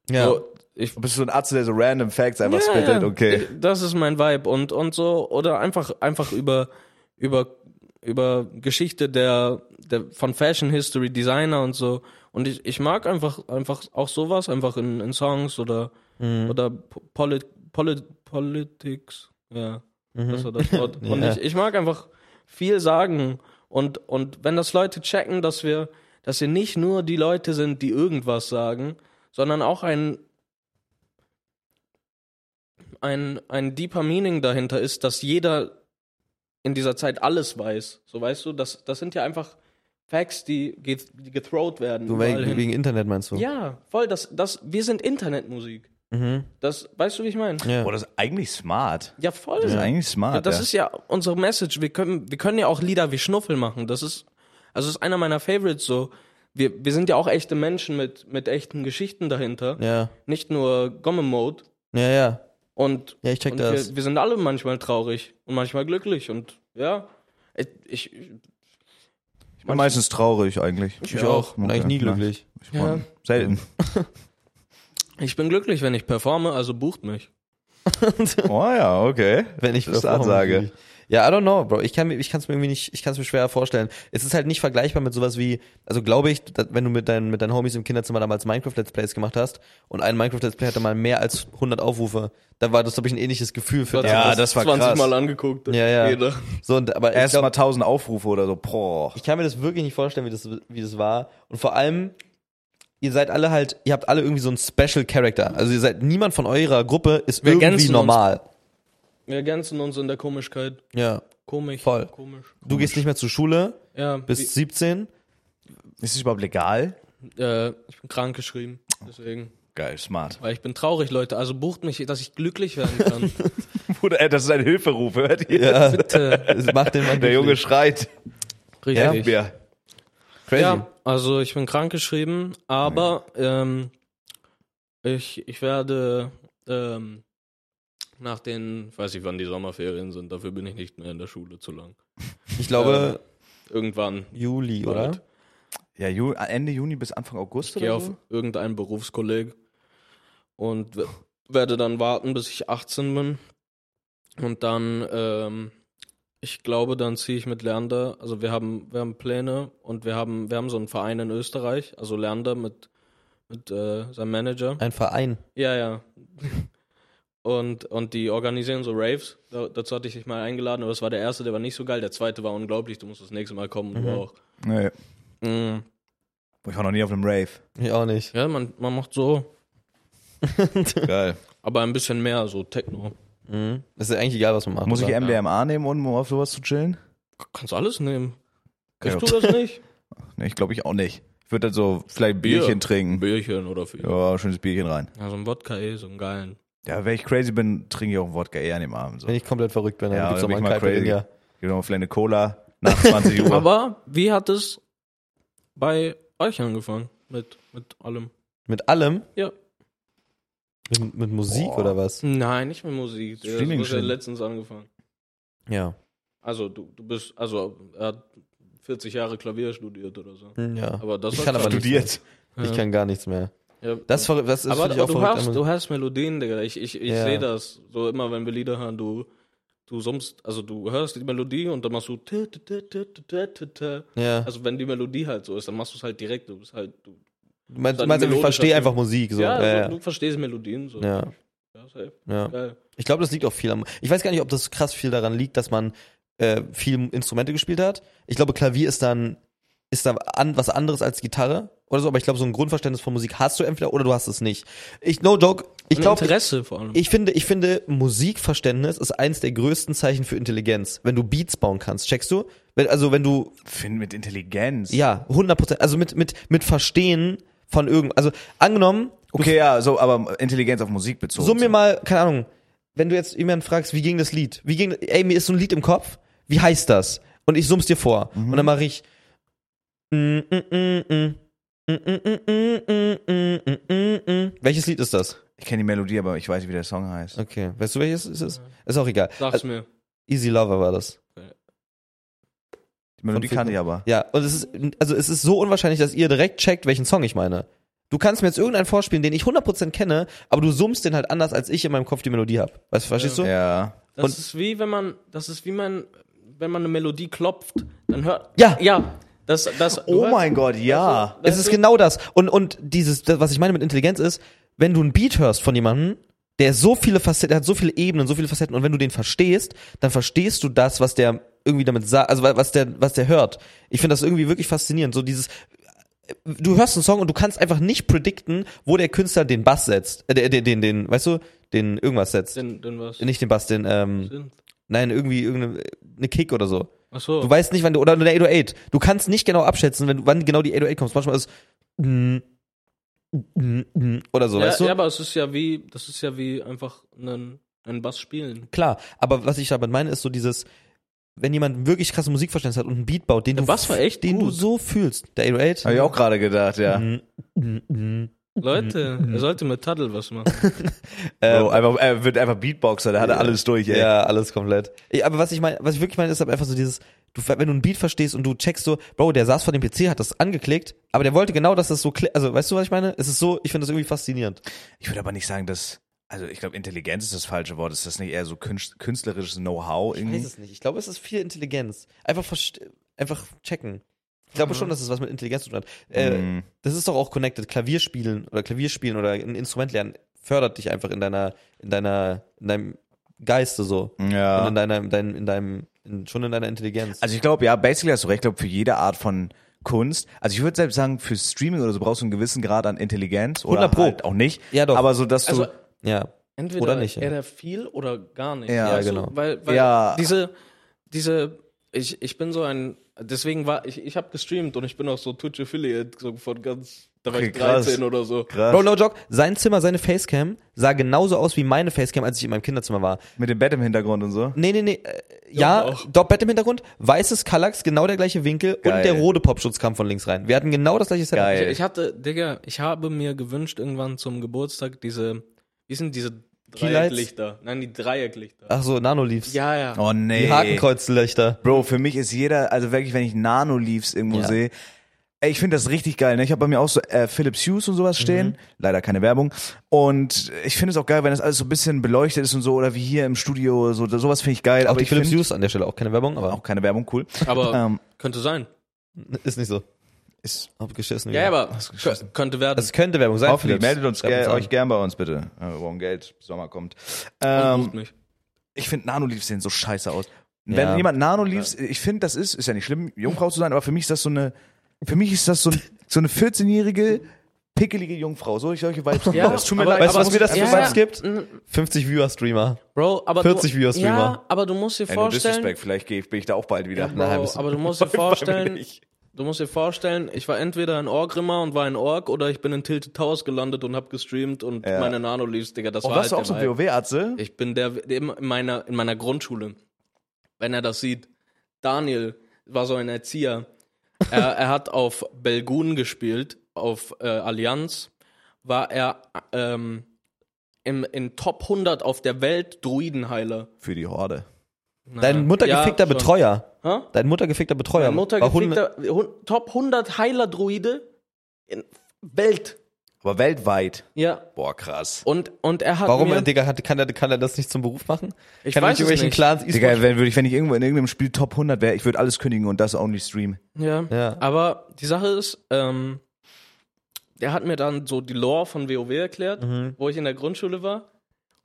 Ja. So, ich, Du bist so ein Arzt, der so random Facts einfach ja, spittet, okay. Das ist mein Vibe und und so oder einfach einfach über über über Geschichte der der von Fashion History Designer und so und ich, ich mag einfach einfach auch sowas einfach in, in Songs oder Mhm. oder Polit, Polit, Politics ja das war das Wort [laughs] und Ja. ich, ich mag einfach viel sagen und und wenn das Leute checken dass wir dass wir nicht nur die Leute sind die irgendwas sagen sondern auch ein ein, ein deeper Meaning dahinter ist, dass jeder in dieser Zeit alles weiß. So weißt du, das, das sind ja einfach Facts, die, ge- die gethrowt werden. Du wegen, hin. wegen Internet meinst du? Ja, voll, das, das, wir sind Internetmusik. Mhm. Das, weißt du, wie ich meine? Ja. Boah, das ist eigentlich smart. Ja, voll. Das ist Ja, eigentlich smart. das ja. ist ja unsere Message. Wir können, wir können ja auch Lieder wie Schnuffel machen. Das ist, also das ist einer meiner Favorites so. Wir, wir sind ja auch echte Menschen mit, mit echten Geschichten dahinter. Ja. Nicht nur Gomme-Mode. Ja, ja. Und, Ja, ich check und das. Wir, wir sind alle manchmal traurig und manchmal glücklich und ja, ich, ich ich bin meistens traurig eigentlich. Ich auch. Bin eigentlich nie glücklich. Ja. Selten. [laughs] ich bin glücklich, wenn ich performe, also bucht mich. [laughs] Oh ja, okay. Wenn ich Das Ansage. Ja, I don't know, Bro. Ich kann mir, ich kann es mir irgendwie nicht, ich kann es mir schwer vorstellen. Es ist halt nicht vergleichbar mit sowas wie, also glaube ich, dass, wenn du mit deinen, mit deinen Homies im Kinderzimmer damals Minecraft Let's Plays gemacht hast und ein Minecraft Let's Play hatte mal mehr als 100 Aufrufe, dann war das glaube ich ein ähnliches Gefühl für Ja, damals. das war 20 krass. Mal angeguckt. Ja, ja. Jeder. So und aber Erst mal glaub, 1000 Aufrufe oder so. Boah. ich kann mir das wirklich nicht vorstellen, wie das, wie das war. Und vor allem, ihr seid alle halt, ihr habt alle irgendwie so einen Special Character. Also ihr seid niemand von eurer Gruppe ist Wir irgendwie ergänzen uns. normal. Wir ergänzen uns in der Komischkeit. Ja. Komisch. Voll. Komisch. Du gehst nicht mehr zur Schule, Ja, bist 17. Ist es überhaupt legal? äh, ich bin krank geschrieben. Deswegen. Geil, smart. Weil ich bin traurig, Leute. Also bucht mich, dass ich glücklich werden kann. [laughs] Bruder, ey, das ist ein Hilferuf, hört ihr? Ja. [laughs] Bitte. Macht den Mann Der Junge schreit. Richtig. Ja. Crazy. Ja, also ich bin krank geschrieben, aber ähm, ich, ich werde ähm, nach den, ich weiß nicht, wann die Sommerferien sind, dafür bin ich nicht mehr in der Schule zu lang. [laughs] Ich glaube, Irgendwann. Juli, bald. oder? Ja, Ju Ende Juni bis Anfang August Ich gehe oder auf so? irgendeinen Berufskolleg und werde dann warten, bis ich 18 bin. Und dann, ähm, ich glaube, dann ziehe ich mit Lernder, also wir haben, wir haben Pläne und wir haben, wir haben so einen Verein in Österreich, also Lernder mit, mit äh, seinem Manager. Ein Verein. Ja, ja. [laughs] Und, und die organisieren so Raves. Da, dazu hatte ich dich mal eingeladen, aber das war der erste, der war nicht so geil. Der zweite war unglaublich. Du musst das nächste Mal kommen, du Mhm. auch. Nee. Mhm. Ich war noch nie auf einem Rave. Ich auch nicht. Ja, man, man macht so, [laughs] Geil. aber ein bisschen mehr, so Techno. Mhm. Das ist ja eigentlich egal, was man macht. Muss ich oder? MDMA nehmen, um auf sowas zu chillen? Kannst alles nehmen. Ja. Kannst du das nicht? [laughs] Nee, ich glaube ich auch nicht. Ich würde dann so vielleicht Bier. Bierchen Ein trinken. Bierchen oder viel. Ja, schönes Bierchen rein. Ja, so ein Wodka eh, so einen geilen. Ja, wenn ich crazy bin, trinke ich auch einen Wodka eher an dem Abend. So. Wenn ich komplett verrückt bin, dann Ja, gibt's noch bin mal ich einen crazy. Gib noch mal vielleicht eine Cola nach 20 Uhr. [laughs] Aber wie hat es bei euch angefangen? Mit, mit allem? Mit allem? Ja. Mit, mit Musik Boah. oder was? Nein, nicht mit Musik. Du Streaming hast ja schon. letztens angefangen. Ja. Also du, du bist, also er hat 40 Jahre Klavier studiert oder so. Hm, Ja. Aber das Ich kann aber studiert. Ich kann gar nichts mehr. Ja, Das, das ist aber ich aber auch du, verrückt. hörst, du hörst Melodien, Digga. Ich, ich, ich Ja. sehe das. So immer, wenn wir Lieder hören, du, du summst, also du hörst die Melodie und dann machst du. Ja. Also wenn die Melodie halt so ist, dann machst du es halt direkt. Du bist halt, du, du meinst, du meinst ich verstehe einfach Musik. So. ja, Ja, Du, du verstehst Melodien so. ja. ja ja. Geil. Ich glaube, das liegt auch viel am. Ich weiß gar nicht, ob das krass viel daran liegt, dass man äh, viel Instrumente gespielt hat. Ich glaube, Klavier ist dann ist da an, was anderes als Gitarre oder so, aber ich glaube, so ein Grundverständnis von Musik hast du entweder oder du hast es nicht. Ich no joke, ich glaube, Interesse vor allem. ich finde, ich finde, Musikverständnis ist eins der größten Zeichen für Intelligenz, wenn du Beats bauen kannst. Checkst du? Wenn, also wenn du Finden mit Intelligenz. ja 100 Prozent, also mit mit mit Verstehen von irgend, also angenommen. Okay, ja, so, aber Intelligenz auf Musik bezogen. So mir mal, keine Ahnung, wenn du jetzt jemanden fragst, wie ging das Lied? Wie ging, ey, mir ist so ein Lied im Kopf, wie heißt das? Und ich summ's dir vor. Mhm. Und dann mache ich. Welches Lied ist das? Ich kenne die Melodie, aber ich weiß nicht, wie der Song heißt. Okay. Weißt du, welches ist es? Ist auch egal. Sag's mir. Easy Lover war das. Die Melodie kann ich aber. Ja, und es ist, also es ist so unwahrscheinlich, dass ihr direkt checkt, welchen Song ich meine. Du kannst mir jetzt irgendeinen vorspielen, den ich 100% kenne, aber du summst den halt anders, als ich in meinem Kopf die Melodie hab. Weißt du, verstehst du? Ja. Das Und- ist wie wenn man, das ist wie man, wenn man eine Melodie klopft, dann hört. Ja. Ja. Das, das, Oh hörst- mein Gott, ja. Es ist genau das. Und, und dieses, das, was ich meine mit Intelligenz ist, wenn du einen Beat hörst von jemandem, der so viele Facetten, der hat so viele Ebenen, so viele Facetten, und wenn du den verstehst, dann verstehst du das, was der irgendwie damit sagt, also wa- was der, was der hört. Ich finde das irgendwie wirklich faszinierend. So dieses, du hörst einen Song und du kannst einfach nicht predikten, wo der Künstler den Bass setzt, äh, den, den, den, weißt du, den irgendwas setzt. Den, den was? Nicht den Bass, den, ähm, nein, irgendwie irgendeine eine Kick oder so. Ach so. Du weißt nicht, wann du, oder eine 808. Du kannst nicht genau abschätzen, wenn, wann genau die 808 kommt. Manchmal ist mm, mm, mm, oder so, ja, weißt du? ja, aber es ist ja wie, das ist ja wie einfach einen, einen Bass spielen. Klar, aber was ich damit meine, ist so dieses, wenn jemand wirklich krasse Musikverständnis hat und einen Beat baut, den du, war echt den du so fühlst. Der 808. Habe ich auch gerade gedacht, ja. Leute, er sollte mit Taddle was machen. [laughs] Bro, einfach, er wird einfach Beatboxer, der hat er alles durch, ey. Ja, alles komplett. Ja, aber was ich meine, was ich wirklich meine, ist halt einfach so dieses, du, wenn du einen Beat verstehst und du checkst so, Bro, der saß vor dem PC, hat das angeklickt, aber der wollte genau, dass das so, kli- also weißt du, was ich meine? Es ist so, ich finde das irgendwie faszinierend. Ich würde aber nicht sagen, dass, also ich glaube, Intelligenz ist das falsche Wort. Ist das nicht eher so künst- künstlerisches Know-how Ich irgendwie? weiß es nicht. Ich glaube, es ist viel Intelligenz. Einfach, einfach checken. Ich glaube schon, dass es was mit Intelligenz zu tun hat. Äh, Mhm. Das ist doch auch connected. Klavierspielen oder Klavierspielen oder ein Instrument lernen fördert dich einfach in deiner, in deiner, in deinem Geiste so. Und Ja. in deiner, in deinem, in deinem, in, schon in deiner Intelligenz. Also ich glaube, ja, basically hast du recht. Ich glaube, für jede Art von Kunst, also ich würde selbst sagen, für Streaming oder so brauchst du einen gewissen Grad an Intelligenz oder 100 Pro. halt auch nicht. Ja, doch. Aber so, dass du, Also, ja. entweder Oder nicht, ja. entweder viel oder gar nicht. Ja, weißt du? genau. Weil, weil Ja. diese, diese, ich, ich bin so ein, deswegen war, ich, ich habe gestreamt und ich bin auch so Twitch Affiliate, so von ganz, da war ich krass. 13 oder so. Krass. Bro, no joke, sein Zimmer, seine Facecam sah genauso aus wie meine Facecam, als ich in meinem Kinderzimmer war. Mit dem Bett im Hintergrund und so. Nee, nee, nee. Äh, ja, auch. dort Bett im Hintergrund, weißes Kallax, genau der gleiche Winkel Geil. und der rote Popschutz kam von links rein. Wir hatten genau das gleiche Setup. Geil. Ich, ich hatte, Digga, ich habe mir gewünscht irgendwann zum Geburtstag diese, wie sind diese? Dreiecklichter? Nein, die Dreiecklichter. Ach so, Nanoleafs. Ja, ja. Oh nee. Die Hakenkreuzlöcher. Bro, für mich ist jeder, also wirklich, wenn ich Nano-Leaves irgendwo Ja. sehe, ey, ich finde das richtig geil. Ne? Ich habe bei mir auch so äh, Philips Hughes und sowas stehen. Mhm. Leider keine Werbung. Und ich finde es auch geil, wenn das alles so ein bisschen beleuchtet ist und so, oder wie hier im Studio, so, sowas finde ich geil. Auch aber die ich Philips find- Hughes an der Stelle, auch keine Werbung, aber Auch keine Werbung, cool. Aber Ähm, könnte sein. ist nicht so. Ist Abgeschissen. Ja, aber kö- könnte werden. Es könnte Werbung sein. Hoffentlich, meldet uns an. euch gern bei uns bitte. Äh, Wir brauchen Geld, Sommer kommt. Ähm, ich finde Nano-Leaves sehen so scheiße aus. Wenn Ja. jemand Nano-Leaves, ich finde, das ist, ist ja nicht schlimm, Jungfrau zu sein, aber für mich ist das so eine, für mich ist das so, ein, so eine 14-jährige, pickelige Jungfrau. So ich solche Vibes. Ja, das tut mir aber- leid. Weißt du, was mir das für Ja, Vibes ja. gibt? Mm, 50 Viewer-Streamer. Bro, aber 40 du, Viewer-Streamer. Ja, aber du musst dir Ey, no vorstellen, disrespect, vielleicht geh, bin ich da auch bald wieder. Bro, halbes- aber du [laughs] musst dir vorstellen, du musst dir vorstellen, ich war entweder in Orgrimmar und war in Org oder ich bin in Tilted Towers gelandet und hab gestreamt und Ja. meine Nano-Leaves, Digga, das Oh, war warst halt du auch so ein. WoW-Atze? Ich bin der, der in meiner, in meiner Grundschule, wenn er das sieht, Daniel war so ein Erzieher. er, er hat auf Belgun gespielt, auf äh, Allianz, war er ähm, im, in Top 100 auf der Welt Druidenheiler. Für die Horde. Dein muttergefickter Ja. Betreuer. Hä? Dein muttergefickter Betreuer. Mein Mutter war Hunde- gefickter, hun- Top 100 Heiler-Druide in Welt. Aber weltweit. Ja. Boah, krass. Und, und er hat Warum, mir, Digga, hat, kann, er, kann er das nicht zum Beruf machen? Ich kann weiß nicht es irgendwelchen nicht. Clans E-Sport Digga, wenn, würde ich, wenn ich irgendwo in irgendeinem Spiel Top 100 wäre, ich würde alles kündigen und das only streamen. Ja. Ja. Aber die Sache ist, ähm, der hat mir dann so die Lore von WoW erklärt, Mhm. wo ich in der Grundschule war.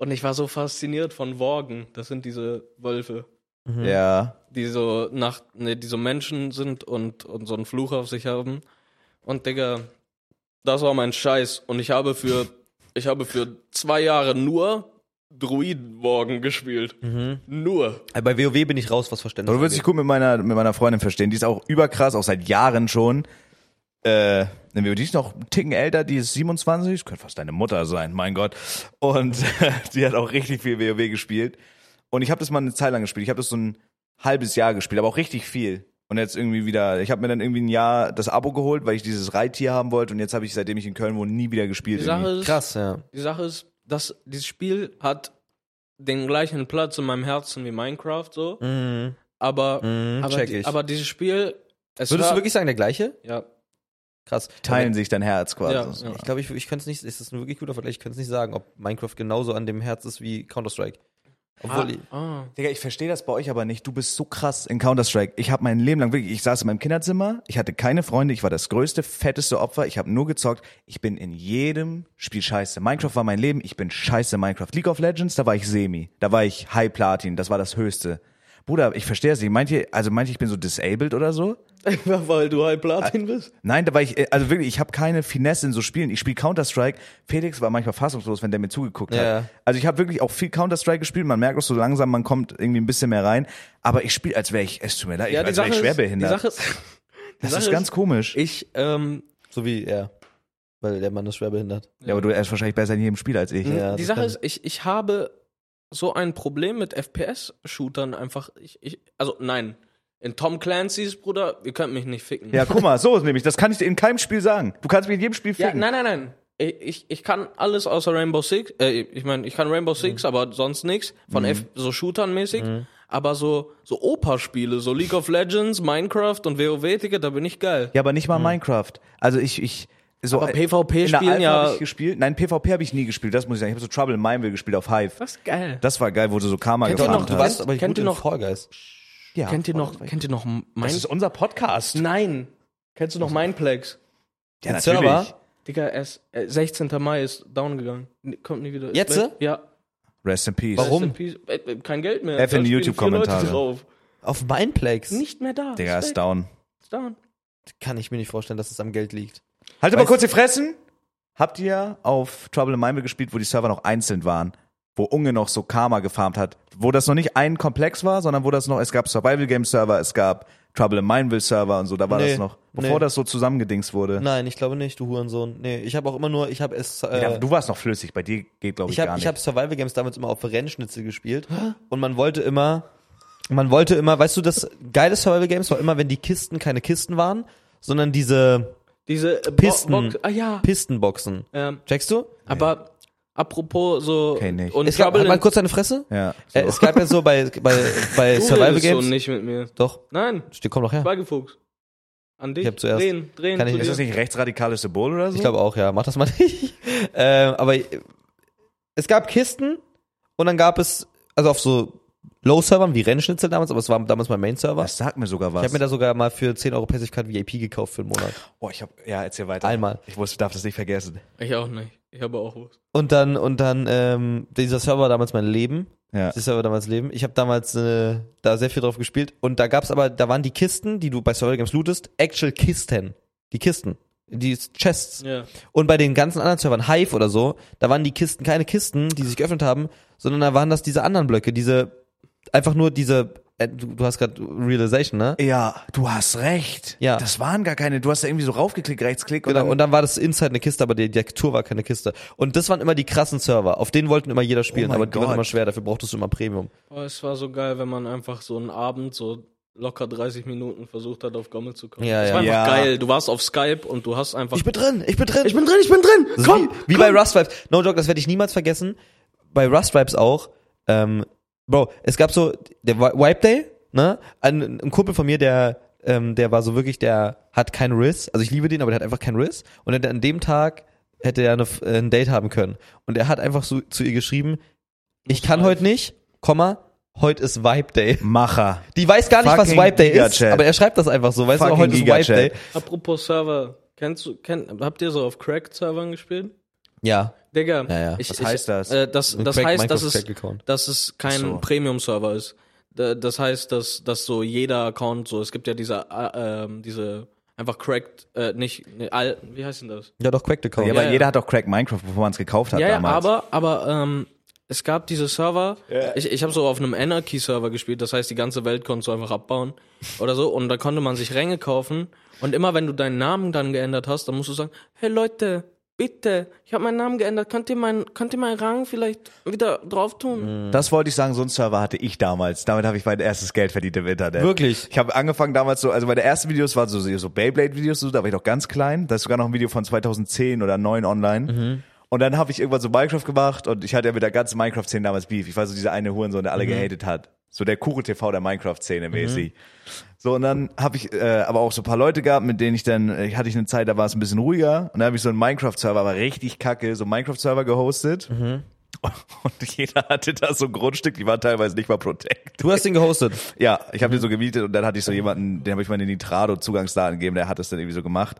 Und ich war so fasziniert von Worgen. Das sind diese Wölfe, Mhm. Ja. die so nach, ne, die so Menschen sind und, und so einen Fluch auf sich haben. Und Digga, das war mein Scheiß. Und ich habe für, ich habe für zwei Jahre nur Druidenworgen gespielt. Mhm. Nur. Aber Bei WoW bin ich raus, was Verständnis Aber du würdest dich gut mit meiner, mit meiner Freundin verstehen. Die ist auch überkrass, auch seit Jahren schon. Äh, die ist noch einen Ticken älter, die ist 27, das könnte fast deine Mutter sein, mein Gott. Und [laughs] die hat auch richtig viel WoW gespielt. Und ich habe das mal eine Zeit lang gespielt. Ich habe das so ein halbes Jahr gespielt, aber auch richtig viel. Und jetzt irgendwie wieder, ich habe mir dann irgendwie ein Jahr das Abo geholt, weil ich dieses Reittier haben wollte. Und jetzt habe ich, seitdem ich in Köln wohne, nie wieder gespielt. Die Sache irgendwie. ist, Krass, ja. Die Sache ist, dass dieses Spiel hat den gleichen Platz in meinem Herzen wie Minecraft so, Mhm. aber Mhm, aber, check die, ich. aber dieses Spiel es Würdest war, du wirklich sagen, der gleiche? ja, Krass. Teilen sich dein Herz quasi. Ja, ja. Ich glaube, ich, ich könnte es nicht, ist das ein wirklich guter Vergleich, ich könnte es nicht sagen, ob Minecraft genauso an dem Herz ist wie Counter-Strike. Obwohl, ah, ah. Digga, ich verstehe das bei euch aber nicht. Du bist so krass in Counter-Strike. Ich habe mein Leben lang wirklich, ich saß in meinem Kinderzimmer, ich hatte keine Freunde, ich war das größte, fetteste Opfer, ich habe nur gezockt. Ich bin in jedem Spiel scheiße. Minecraft war mein Leben, ich bin scheiße in Minecraft. League of Legends, da war ich Semi, da war ich High Platin, das war das Höchste. Bruder, ich verstehe es nicht. Meint ihr, also meint ihr, ich bin so disabled oder so? [laughs] weil du High Platin bist. Nein, da war ich, äh, also wirklich, ich habe keine Finesse in so Spielen. Ich spiele Counter-Strike. Felix war manchmal fassungslos, wenn der mir zugeguckt Ja. hat. Also ich habe wirklich auch viel Counter-Strike gespielt. Man merkt auch so langsam, man kommt irgendwie ein bisschen mehr rein. Aber ich spiele, als wäre ich, es tut mir leid, ich, Ja, die als wäre ich ist, die schwerbehindert. Sache ist, die das Sache ist ganz komisch. ich ähm, so wie er. Weil der Mann ist schwerbehindert. ja, aber du er ist wahrscheinlich besser in jedem Spiel als ich. Ja, die Sache ist, ich ich habe so ein Problem mit FPS-Shootern einfach. Ich, ich, also nein, in Tom Clancy's Bruder, ihr könnt mich nicht ficken. Ja, guck mal, [laughs] so ist nämlich. Das kann ich dir in keinem Spiel sagen. Du kannst mich in jedem Spiel Ja, ficken. nein, nein, nein. Ich, ich, ich kann alles außer Rainbow Six. Äh, ich meine, ich kann Rainbow Six, aber sonst nichts. Von F so Shootern mäßig. Aber so, so Opa-Spiele, so League of Legends, Minecraft und WoW, Digga, da bin ich geil. Ja, aber nicht mal Minecraft. Also ich, ich, so. Aber äh, PvP in der spielen ja- hab ich gespielt. Nein, PvP habe ich nie gespielt, das muss ich sagen. Ich habe so Trouble in Mineville gespielt auf Hive. Das ist geil. Das war geil, wo du so Karma Kennt gefarmt noch- hast. warst aber kennt gut ihr noch- Fall Guys. Ja, kennt ihr noch, kennt ihr noch Das mein, ist unser Podcast. Nein. Kennst du noch Mineplex? Ja, Den Server? Digga, erst äh, 16. Mai ist down gegangen. Kommt nie wieder. Jetzt? Ja. Rest in Peace. Warum? Rest in Peace. Äh, äh, Kein Geld mehr. F in die YouTube-Kommentare. vier Leute drauf. Auf Mindplex? Nicht mehr da. Digga, Ist down. Ist down. Kann ich mir nicht vorstellen, dass es am Geld liegt. Halt mal kurz die Fressen. Habt ihr auf Trouble in Mineville gespielt, wo die Server noch einzeln waren? wo Unge noch so Karma gefarmt hat, wo das noch nicht ein Komplex war, sondern wo das noch, es gab Survival Game Server, es gab Trouble in Mineville Server und so, da war Nee, das noch, bevor nee. das so zusammengedingst wurde. Nein, ich glaube nicht, du Hurensohn. Nee, ich habe auch immer nur, ich habe es. Äh, Ja, du warst noch flüssig, bei dir geht glaube ich, ich habe gar ich nicht. hab Survival Games damals immer auf Rennschnitzel gespielt und man wollte immer, man wollte immer, weißt du, das geile Survival Games war immer, wenn die Kisten keine Kisten waren, sondern diese Diese äh, Bo- Pisten. Box, ah ja. Pistenboxen. Ähm, Checkst du? aber apropos so Kenn ich. und Es gab, Trouble halt mal in- kurz deine Fresse. ja, so. Äh, es gab ja so bei bei [laughs] bei du Survival redest Games. so nicht mit mir. Doch, Nein, steht komm doch her. Schweigefuchs. An dich. Ich hab zuerst- Drehen, drehen. Kann ich- zu ist dir. das nicht ein rechtsradikales Symbol oder so? Ich glaube auch, ja. Mach das mal nicht. [laughs] ähm, aber es gab Kisten und dann gab es, also auf so Low-Servern wie Rennschnitzel damals, aber es war damals mein Main-Server. das sagt mir sogar was. Ich habe mir da sogar mal für 10 Euro Pessigkeit VIP gekauft für einen Monat. oh, ich habe ja, erzähl weiter. Einmal. Ich wusste, darf das nicht vergessen. Ich auch nicht. Ich habe auch was. Und dann, und dann, ähm, dieser Server war damals mein Leben. Ja. Dieser Server war damals Leben. Ich habe damals äh, da sehr viel drauf gespielt. Und da gab's aber, da waren die Kisten, die du bei Survival Games lootest, actual Kisten. Die Kisten. Die Chests. Ja. Und bei den ganzen anderen Servern, Hive oder so, da waren die Kisten keine Kisten, die sich geöffnet haben, sondern da waren das diese anderen Blöcke, diese, einfach nur diese, äh, du, du hast gerade Realization, ne? Ja, du hast recht. Ja. Das waren gar keine. Du hast da irgendwie so raufgeklickt, rechtsklick und Genau, dann, und dann war das Inside eine Kiste, aber die, die Architektur war keine Kiste. Und das waren immer die krassen Server. Auf denen wollten immer jeder spielen, Oh aber die waren Gott. immer schwer, dafür brauchtest du immer Premium. Oh, es war so geil, wenn man einfach so einen Abend so locker 30 Minuten versucht hat, auf Gommel zu kommen. Ja, das ja. war einfach Ja. geil. Du warst auf Skype und du hast einfach. Ich bin drin, ich bin drin. ich bin drin, ich bin drin. Komm, wie, wie komm. bei Rust Vibes. No joke, das werde ich niemals vergessen. Bei Rust Vibes auch. Ähm, Bro, es gab so der Wi- Wipe Day, ne? Ein, ein Kumpel von mir, der ähm, der war so wirklich, der hat keinen Riss. Also ich liebe den, aber der hat einfach keinen Riss. Und er hat an dem Tag hätte er eine, äh, ein Date haben können. Und er hat einfach so zu ihr geschrieben: Ich kann heute nicht, Komma. Heute ist Vibe Day. Macher. Die weiß gar nicht, was Fucking Vibe Day ist, aber er schreibt das einfach so. Weißt du, heute ist Vibe. Day. Apropos Server. Kennst du, kennt, habt ihr so auf Cracked-Servern gespielt? Ja. Digga. Ja, ja. Ich, Was ich, heißt das? Äh, das Ein das Crack- heißt, dass es, dass es kein so. Premium-Server ist. Da- Das heißt, dass, dass so jeder Account so, es gibt ja diese, äh, ähm, diese einfach cracked, äh, nicht, ne, all, wie heißt denn das? Ja, doch, Cracked Account. Ja, aber ja. jeder hat doch Crack Minecraft, bevor man es gekauft hat ja, ja, damals. aber, aber ähm, es gab diese Server, ich, ich habe so auf einem Anarchy-Server gespielt, das heißt, die ganze Welt konntest du einfach abbauen oder so und da konnte man sich Ränge kaufen und immer wenn du deinen Namen dann geändert hast, dann musst du sagen, hey Leute, bitte, ich habe meinen Namen geändert, könnt ihr meinen könnt ihr meinen Rang vielleicht wieder drauf tun? Das wollte ich sagen, so ein Server hatte ich damals. Damit habe ich mein erstes Geld verdient im Internet. Wirklich? Ich habe angefangen damals so, also meine ersten Videos waren so, so Beyblade-Videos, so, da war ich noch ganz klein. Da ist sogar noch ein Video von 2010 oder 9 online. Mhm. Und dann habe ich irgendwann so Minecraft gemacht und ich hatte ja mit der ganzen Minecraft-Szene damals Beef. Ich war so dieser eine Hurensohn, der alle Mhm. gehatet hat. So der Kuro TV der Minecraft-Szene mäßig. So, und dann habe ich äh, aber auch so ein paar Leute gehabt, mit denen ich dann, äh, hatte ich eine Zeit, da war es ein bisschen ruhiger. Und dann habe ich so einen Minecraft-Server, aber richtig kacke, so einen Minecraft-Server gehostet. Mhm. [laughs] Und jeder hatte da so ein Grundstück, die waren teilweise nicht mal protect. Du hast den gehostet. [laughs] Ja, ich habe den so gemietet und dann hatte ich so jemanden, den habe ich meine Nitrado-Zugangsdaten gegeben, der hat das dann irgendwie so gemacht.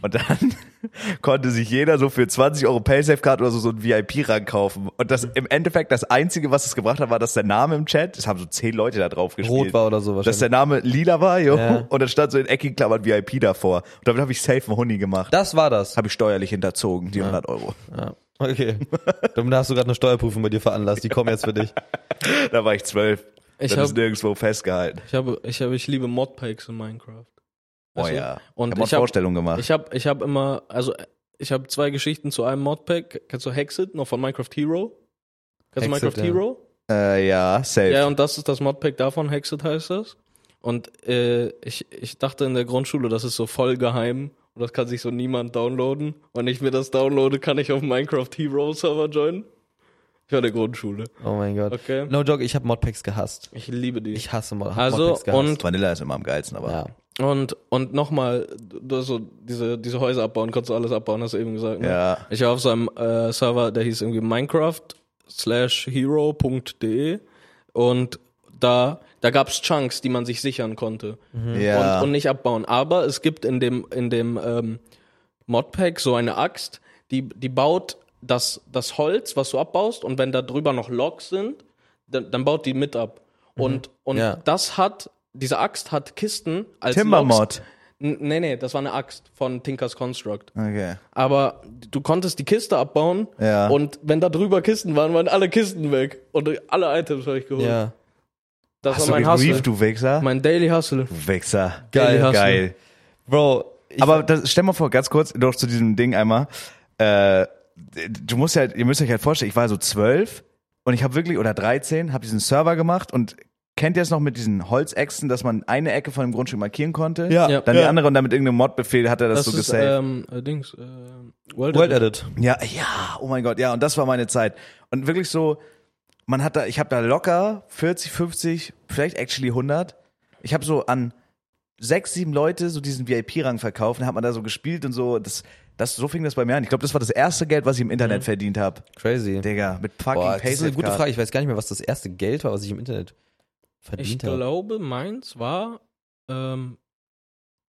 Und dann [laughs] konnte sich jeder so für 20 Euro Paysafe-Card oder so so einen VIP-Rang kaufen. Und das im Endeffekt das Einzige, was es gebracht hat, war, dass der Name im Chat, es haben so zehn Leute da drauf gespielt. Rot war oder so Dass wahrscheinlich. der Name lila war, jo. Ja. Und dann stand so in eckigen Klammern VIP davor. Und damit habe ich safe einen Huni gemacht. Das war das. Habe ich steuerlich hinterzogen, die 100 Euro. Ja. Okay. Damit hast du gerade eine Steuerprüfung bei dir veranlasst. Die kommen jetzt für dich. [laughs] Da war ich zwölf. Ich Das hab- ist nirgendwo festgehalten. Ich habe, ich habe, ich liebe Modpacks in Minecraft. Oh Weißt du? ja. Und ich habe hab- Vorstellungen gemacht. Ich habe, ich habe immer, also ich habe zwei Geschichten zu einem Modpack. Kennst du Hexit noch von Minecraft Hero? Kennst du Hexit, Minecraft ja. Hero? äh, ja, safe. Ja, und das ist das Modpack davon, Hexit heißt das. Und äh, ich, ich dachte in der Grundschule, das ist so voll geheim und das kann sich so niemand downloaden. Wenn ich mir das downloade, kann ich auf Minecraft Hero Server joinen. Ich war in der Grundschule. Oh mein Gott. Okay. No joke, ich habe Modpacks gehasst. Ich liebe die. Ich hasse Mod Also, Modpacks gehasst. und- Vanilla ist immer am geilsten, aber. ja. Und, und nochmal, du hast so diese, diese Häuser abbauen, konntest du alles abbauen, hast du eben gesagt. Ne? Ja. Ich war auf so einem äh, Server, der hieß irgendwie Minecraft slash hero.de und da, da gab's Chunks, die man sich sichern konnte Ja. und, und nicht abbauen. Aber es gibt in dem, in dem ähm, Modpack so eine Axt, die, die baut das, das Holz, was du abbaust, und wenn da drüber noch Logs sind, dann, dann baut die mit ab. Und, und Ja. das hat, diese Axt hat Kisten als Timbermod. Nee, nee, das war eine Axt von Tinker's Construct. Okay. Aber du konntest die Kiste abbauen Ja. und wenn da drüber Kisten waren, waren alle Kisten weg. Und alle Items habe ich geholt. Ja. Das Hast war du mein Hustle. du Wichser? Mein Daily Hustle. Du Wichser. Daily Hustle. Geil. Bro, ich, Aber das, stell mal vor, ganz kurz, noch zu diesem Ding einmal. Äh, du musst halt, ihr müsst euch halt vorstellen, ich war so zwölf und ich habe wirklich, oder 13, habe diesen Server gemacht und kennt ihr es noch mit diesen Holzäxten, dass man eine Ecke von dem Grundstück markieren konnte? Ja. Ja. Dann die andere und dann mit irgendeinem Modbefehl hat er das, Das so ist, gesaved. ähm, äh, Dings, äh, World, World Edit. Edit. Ja, ja, oh mein Gott, ja, und das war meine Zeit. Und wirklich so, man hat da, ich habe da locker 40, 50, vielleicht actually 100. Ich habe so an sechs, sieben Leute so diesen VIP-Rang verkauft, dann hat man da so gespielt und so, das, das, so fing das bei mir an. Ich glaube, das war das erste Geld, was ich im Internet verdient habe. Crazy. Digga, mit fucking Boah, das ist eine gute. Frage. Ich weiß gar nicht mehr, was das erste Geld war, was ich im Internet Ich verdient habe. glaube, meins war, ähm,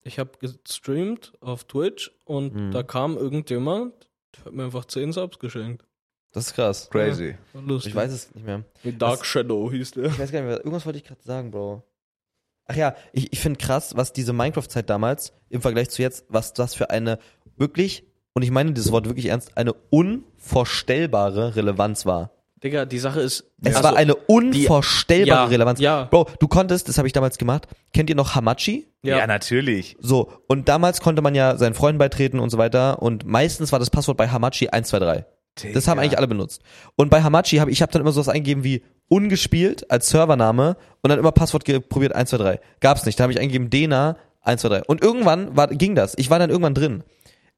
ich habe gestreamt auf Twitch und Mhm. da kam irgendjemand, der hat mir einfach 10 Subs geschenkt. Das ist krass. Crazy. Lustig. Ich weiß es nicht mehr. Wie Dark Shadow hieß der. Ich weiß gar nicht mehr. Irgendwas wollte ich gerade sagen, Bro. Ach ja, ich, ich finde krass, was diese Minecraft-Zeit damals im Vergleich zu jetzt, was das für eine wirklich, und ich meine dieses Wort wirklich ernst, eine unvorstellbare Relevanz war. Digga, die Sache ist, Es also, war eine unvorstellbare ja, Relevanz. ja. Bro, du konntest, das habe ich damals gemacht, kennt ihr noch Hamachi? Ja. ja, natürlich. So, und damals konnte man ja seinen Freunden beitreten und so weiter und meistens war das Passwort bei Hamachi 123. Das haben eigentlich alle benutzt. Und bei Hamachi habe ich habe dann immer sowas eingegeben wie ungespielt als Servername und dann immer Passwort probiert 123. Gab's nicht. Da habe ich eingegeben Dena 123. Und irgendwann war, ging das. Ich war dann irgendwann drin.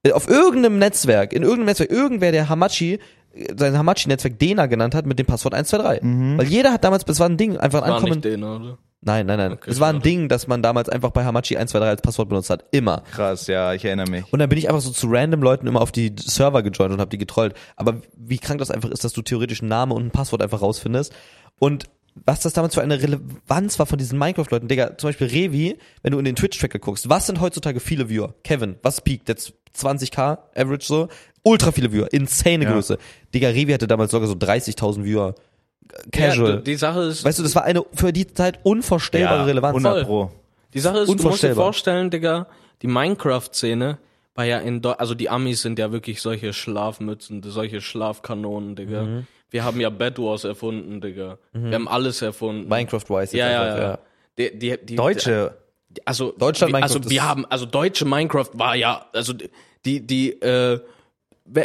Äh, Auf irgendeinem Netzwerk, in irgendeinem Netzwerk, irgendwer, der Hamachi äh, sein Hamachi-Netzwerk Dena genannt hat mit dem Passwort 123. Weil jeder hat damals, das war ein Ding, einfach war Ankommen. nicht den, oder? Nein, nein, nein. Okay, es war ein. Ding, dass man damals einfach bei Hamachi 123 als Passwort benutzt hat. Immer. Krass, ja, ich erinnere mich. Und dann bin ich einfach so zu random Leuten immer auf die Server gejoint und habe die getrollt. Aber wie krank das einfach ist, dass du theoretisch einen Namen und ein Passwort einfach rausfindest. Und was das damals für eine Relevanz war von diesen Minecraft-Leuten. Digga, zum Beispiel Revi, wenn du in den Twitch-Tracker guckst, was sind heutzutage viele Viewer? Kevin, was peakt jetzt? 20k Average so? Ultra viele Viewer, insane Ja. Größe. Digga, Revi hatte damals sogar so 30.000 Viewer. Casual. Ja, die Sache ist, weißt du, das war eine für die Zeit unvorstellbare Relevanz. 100 Voll. Pro. die Sache ist, du musst dir unvorstellbar. vorstellen, Digga, die Minecraft-Szene war ja in, Deu also die Amis sind ja wirklich solche Schlafmützen, solche Schlafkanonen, Digga. Mhm. Wir haben ja Bed Wars erfunden, Digga. Wir haben alles erfunden. Minecraft-wise. ja, ja, einfach, ja. Die, die, die, Deutsche. also Deutschland wir, Minecraft also wir haben also deutsche Minecraft war ja also die die äh,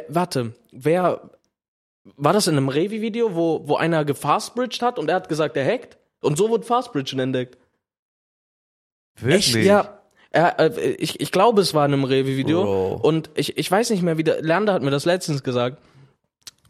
warte wer war das in einem Revi Video wo wo einer gefastbridged hat und er hat gesagt er hackt und so wurde Fastbridgen entdeckt Wirklich? ja er, äh, ich, ich glaube es war in einem Revi Video Bro. und ich, ich weiß nicht mehr wie der Lerner hat mir das letztens gesagt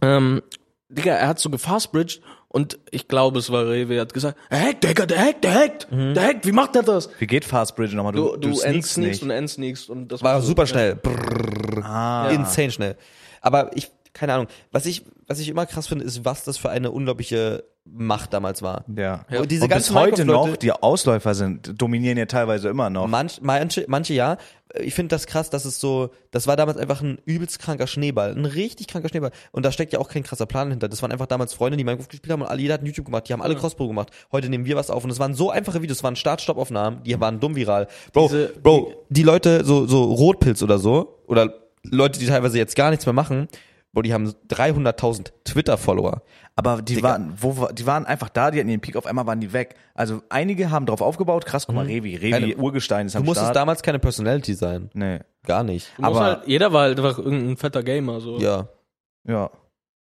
ähm, Digga, er hat so gefastbridged und ich glaube, es war Rewe, er hat gesagt, er hackt, Digga, der hackt, der hackt, der hackt, wie macht er das? Wie geht Fast Bridge nochmal? Du, du, sneakst endsneakst nicht. und endsneakst und das War so- super schnell. Brrr. Ah. Insane schnell. Aber ich, keine Ahnung. Was ich, was ich immer krass finde, ist, was das für eine unglaubliche Macht damals war. Ja. Und diese und bis ganzen heute Minecraft-Leute- noch, die Ausläufer sind, dominieren ja teilweise immer noch. Manch, manche, manche ja. Ich finde das krass, dass es so, das war damals einfach ein übelst kranker Schneeball. Ein richtig kranker Schneeball. Und da steckt ja auch kein krasser Plan hinter. Das waren einfach damals Freunde, die Minecraft gespielt haben und alle, jeder hat ein YouTube gemacht. Die haben alle Crossbow gemacht. Heute nehmen wir was auf. Und es waren so einfache Videos. Es waren Start-Stop-Aufnahmen. Die waren dumm viral. Bro, Diese- Bro, die Leute, so, so Rotpilz oder so, oder Leute, die teilweise jetzt gar nichts mehr machen, Bro, die haben 300.000 Twitter-Follower. Aber die Digga. waren, wo, war- die waren einfach da, die hatten ihren Peak, auf einmal waren die weg. Also einige haben drauf aufgebaut, krass, guck mal, Revi, Revi, Keine- Urgestein ist Du am musstest Start. damals keine Personality sein. Nee, Gar nicht. Du musst Aber- halt, jeder war halt einfach irgendein fetter Gamer, so. Ja. ja.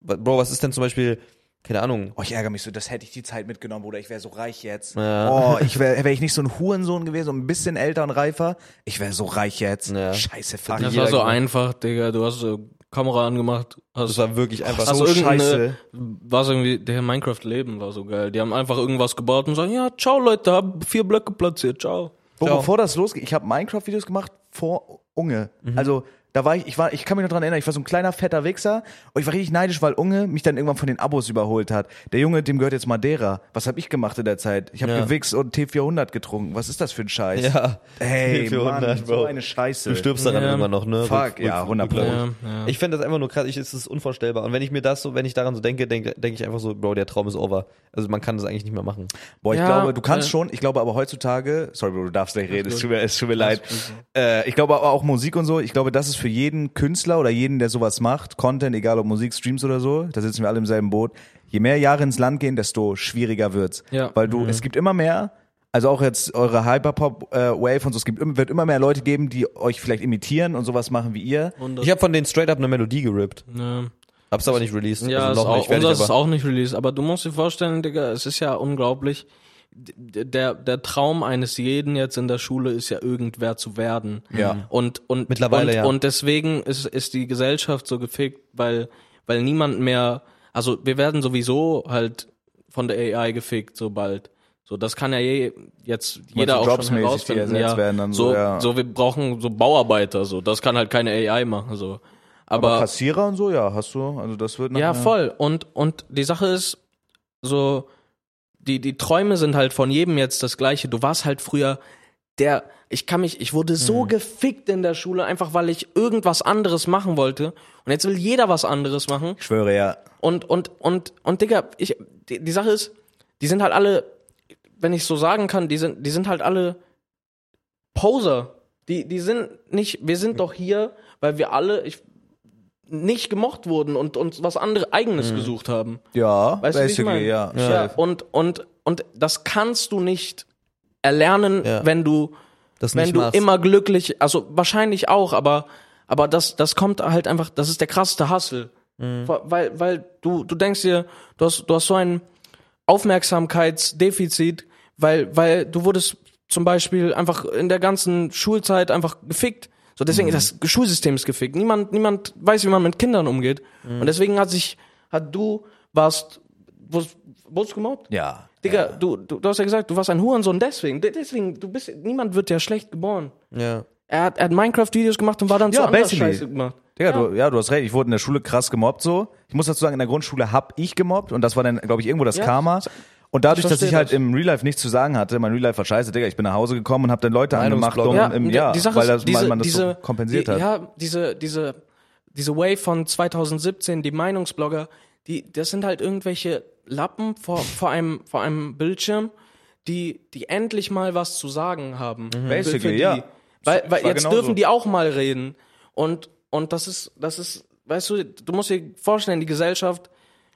Bro, was ist denn zum Beispiel, keine Ahnung, Oh, ich ärgere mich so, das hätte ich die Zeit mitgenommen, Bruder, ich wäre so reich jetzt. Ja. Oh, [laughs] ich wäre wär ich nicht so ein Hurensohn gewesen und ein bisschen älter und reifer, ich wäre so reich jetzt. Ja. Scheiße, fuck. Das war so gemacht. einfach, Digga. Du hast so Kamera angemacht, hast, das war wirklich einfach so scheiße. was irgendwie, der Minecraft-Leben war so geil. Die haben einfach irgendwas gebaut und sagen, ja, ciao Leute, hab vier Blöcke platziert, ciao. Bo, Ciao. bevor das losgeht, ich habe Minecraft-Videos gemacht vor Unge. Mhm. Also Da war ich, ich war, ich kann mich noch dran erinnern, ich war so ein kleiner fetter Wichser und ich war richtig neidisch, weil Unge mich dann irgendwann von den Abos überholt hat. Der Junge, dem gehört jetzt Madeira. Was habe ich gemacht in der Zeit? Ich habe Ja. gewichst und T400 getrunken. Was ist das für ein Scheiß? Ja. Hey, T400, Mann, so Bro. eine Scheiße. Du stirbst daran Ja. immer noch, ne? Fuck, ja, 100 Pro. Ja, ja. Ich finde das einfach nur krass, ich, es ist unvorstellbar. Und wenn ich mir das so, wenn ich daran so denke, denke denk ich einfach so, Bro, der Traum ist over. Also man kann das eigentlich nicht mehr machen. Boah, ich Ja, glaube, du kannst äh, schon, ich glaube aber heutzutage, sorry Bro, du darfst gleich reden, es tut mir, es tut mir leid. Äh, ich glaube aber auch Musik und so, ich glaube, das ist für jeden Künstler oder jeden, der sowas macht, Content, egal ob Musik, Streams oder so, da sitzen wir alle im selben Boot. Je mehr Jahre ins Land gehen, desto schwieriger wird's. Ja. Weil du, es gibt immer mehr, also auch jetzt eure Hyperpop-Wave und so, es gibt, wird immer mehr Leute geben, die euch vielleicht imitieren und sowas machen wie ihr. Ich habe von denen straight up eine Melodie gerippt. ja. Hab's aber nicht released. Ja, also ist auch, nicht, unser ich ist aber. auch nicht released. Aber du musst dir vorstellen, Digga, es ist ja unglaublich. Der, der Traum eines jeden jetzt in der Schule ist ja irgendwer zu werden. Ja. Und, und, Mittlerweile, und, ja. und deswegen ist, ist die Gesellschaft so gefickt, weil, weil niemand mehr, also wir werden sowieso halt von der AI gefickt, sobald. So, das kann ja je, jetzt jeder auch schon herausfinden. Ja, werden dann so, so, ja. so, wir brauchen so Bauarbeiter, so, das kann halt keine AI machen, so. Aber Aber, Kassierer und so, ja, hast du, also das wird ja, nachher- voll. Und, und die Sache ist, so, die, die Träume sind halt von jedem jetzt das gleiche. Du warst halt früher der, ich kann mich, ich wurde so Mhm. gefickt in der Schule, einfach weil ich irgendwas anderes machen wollte. Und jetzt will jeder was anderes machen. Ich schwöre, ja. Und, und, und, und Digga, ich, die, die Sache ist, die sind halt alle, wenn ich so sagen kann, die sind, die sind halt alle Poser. Die, die sind nicht, wir sind doch hier, weil wir alle, ich, nicht gemocht wurden und uns was anderes eigenes gesucht haben. Ja, Weißt du, wie ich basically, meine? ja. Ja. Und, und, und das kannst du nicht erlernen, Ja. wenn du, Das wenn du machst. immer glücklich, also wahrscheinlich auch, aber, aber das, das kommt halt einfach, das ist der krasseste Hassel. Mhm. Weil, weil du, du denkst dir, du hast, du hast so ein Aufmerksamkeitsdefizit, weil, weil du wurdest zum Beispiel einfach in der ganzen Schulzeit einfach gefickt. So, deswegen, das Schulsystem ist gefickt. Niemand, niemand weiß, wie man mit Kindern umgeht. Und deswegen hat sich, hat du, warst, wurdest, wurdest gemobbt? Ja. Digga, du, du, du hast ja gesagt, du warst ein Hurensohn deswegen. De- Deswegen, du bist, niemand wird ja schlecht geboren. Ja. Er hat, er hat Minecraft-Videos gemacht und war dann Ja, so anders. Scheiße gemacht. Digga, Du, ja, du hast recht. Ich wurde in der Schule krass gemobbt so. Ich muss dazu sagen, in der Grundschule hab ich gemobbt und das war dann, glaube ich, irgendwo das Ja. Karma. Und dadurch, Ich dass ich halt das. im Real Life nichts zu sagen hatte, mein Real Life war scheiße, Digga, ich bin nach Hause gekommen und hab dann Leute angemacht, um, Meinungsblogger. im, ja, die Sache weil, das, diese, weil man das diese, so kompensiert die, hat. Ja, diese, diese, diese Wave von 2017, die Meinungsblogger, die, das sind halt irgendwelche Lappen vor, vor einem, vor einem Bildschirm, die, die endlich mal was zu sagen haben. Für- Basically, die. ja. Weil, weil jetzt genauso. dürfen die auch mal reden. Und, und das ist, das ist, weißt du, du musst dir vorstellen, die Gesellschaft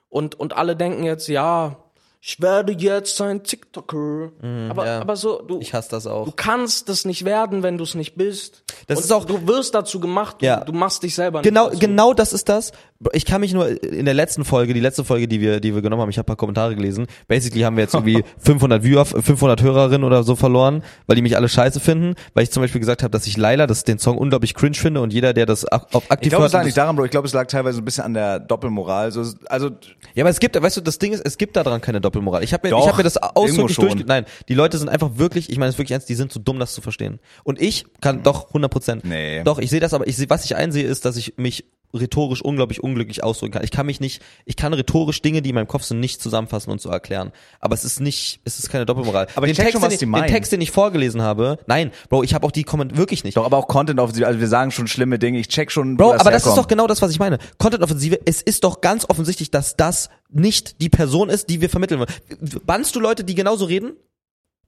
und, und alle denken jetzt, ja, ich werde jetzt ein TikToker. aber, ja. aber so, du, Ich hasse das auch. Du kannst es nicht werden, wenn du es nicht bist. Das Und ist auch- du wirst dazu gemacht. Du, Ja. du machst dich selber Genau, nicht dazu. genau das ist das. Ich kann mich nur in der letzten Folge, die letzte Folge, die wir, die wir genommen haben, ich habe paar Kommentare gelesen. Basically haben wir jetzt irgendwie [laughs] 500 Viewer, 500 Hörerinnen oder so verloren, weil die mich alle scheiße finden, weil ich zum Beispiel gesagt habe, dass ich Laila, das den Song unglaublich cringe finde und jeder, der das auf Ich aktiv glaube, es lag nicht daran, Bro. Ich glaube, es lag teilweise ein bisschen an der Doppelmoral. So, also, Ja, aber es gibt, weißt du, das Ding ist, es gibt daran keine Doppelmoral. Ich habe mir, Doch, ich hab mir das ausdrücklich durch. Nein, die Leute sind einfach wirklich, ich meine es wirklich ernst, die sind zu dumm, das zu verstehen. Und ich kann doch 100 Prozent. Nee. Doch, ich sehe das, aber ich sehe, was ich einsehe, ist, dass ich mich rhetorisch unglaublich unglücklich ausdrücken kann. Ich kann mich nicht, ich kann rhetorisch Dinge, die in meinem Kopf sind, nicht zusammenfassen und so erklären. Aber es ist nicht, es ist keine Doppelmoral. Aber ich den schon, Text, was den, den. Text, den ich vorgelesen habe, nein, Bro, ich habe auch die Comment wirklich nicht. doch, aber auch Content-Offensive. Also, wir sagen schon schlimme Dinge. Ich check schon, Bro, aber das ist herkommt. doch genau das, was ich meine. Content-Offensive, es ist doch ganz offensichtlich, dass das nicht die Person ist, die wir vermitteln wollen. Bannst du Leute, die genauso reden?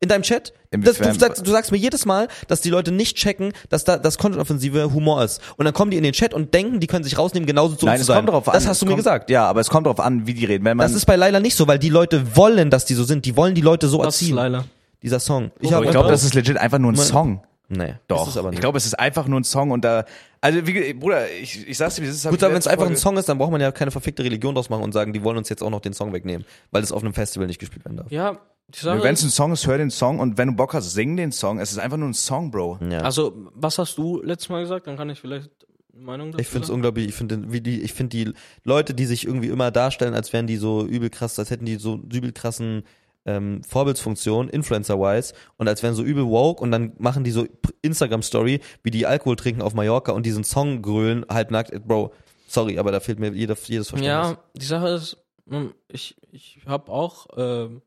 In deinem Chat? Das, du, sagst, du sagst mir jedes Mal, dass die Leute nicht checken, dass da das Content-Offensive Humor ist. Und dann kommen die in den Chat und denken, die können sich rausnehmen, genauso zu Nein, uns es zu sein. kommt darauf an. Das hast Es du mir gesagt. Ja, aber es kommt darauf an, wie die reden. Wenn man, Das ist bei Laila nicht so, weil die Leute wollen, dass die so sind. Die wollen die Leute so Was ist erziehen. Laila? Dieser Song. Ich, ich hab- glaube, das ist legit einfach nur ein Song. Nee, Doch, Ist es aber nicht. ich glaube, es ist einfach nur ein Song und da, also wie, Bruder, ich, ich sag's dir, wie es ist. Gut, ich aber wenn es einfach ein Song ist, dann braucht man ja keine verfickte Religion draus machen und sagen, die wollen uns jetzt auch noch den Song wegnehmen, weil es auf einem Festival nicht gespielt werden darf. Ja, Wenn es ein Song ist, hör den Song und wenn du Bock hast, sing den Song. Es ist einfach nur ein Song, Bro. Ja. also, was hast du letztes Mal gesagt? Dann kann ich vielleicht eine Meinung dazu Ich finde es unglaublich, ich finde die, ich finde die Leute, die sich irgendwie immer darstellen, als wären die so übel krass, als hätten die so übel krassen ähm, Vorbildsfunktion, Influencer-wise, und als wären so übel woke und dann machen die so Instagram-Story, wie die Alkohol trinken auf Mallorca und diesen Song grölen, halbnackt. Bro, sorry, aber da fehlt mir jeder, jedes Verständnis. Ja, die Sache ist, hm, ich, ich habe auch, ähm,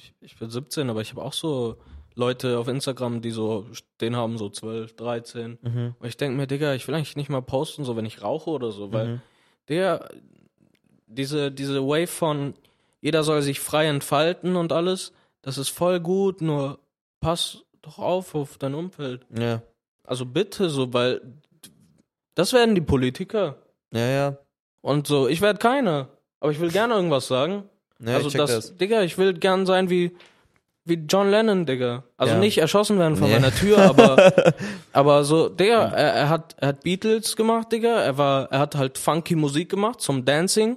ich, ich bin 17, aber ich habe auch so Leute auf Instagram, die so, den haben so 12, 13. Mhm. Und ich denke mir, Digga, ich will eigentlich nicht mal posten, so wenn ich rauche oder so, weil, Mhm. Digga, diese, diese Wave von jeder soll sich frei entfalten und alles, das ist voll gut, nur pass doch auf auf dein Umfeld. Ja. Also bitte so, weil das werden die Politiker. Ja, ja. Und so, ich werde keiner. Aber ich will gerne irgendwas sagen. Ja also das, das. Digga, ich will gern sein wie, wie John Lennon, Digga. Also Ja. nicht erschossen werden von Nee. meiner Tür, aber, [laughs] aber so, Digga, er, er hat, er hat Beatles gemacht, Digga. Er war, er hat halt funky Musik gemacht zum Dancing.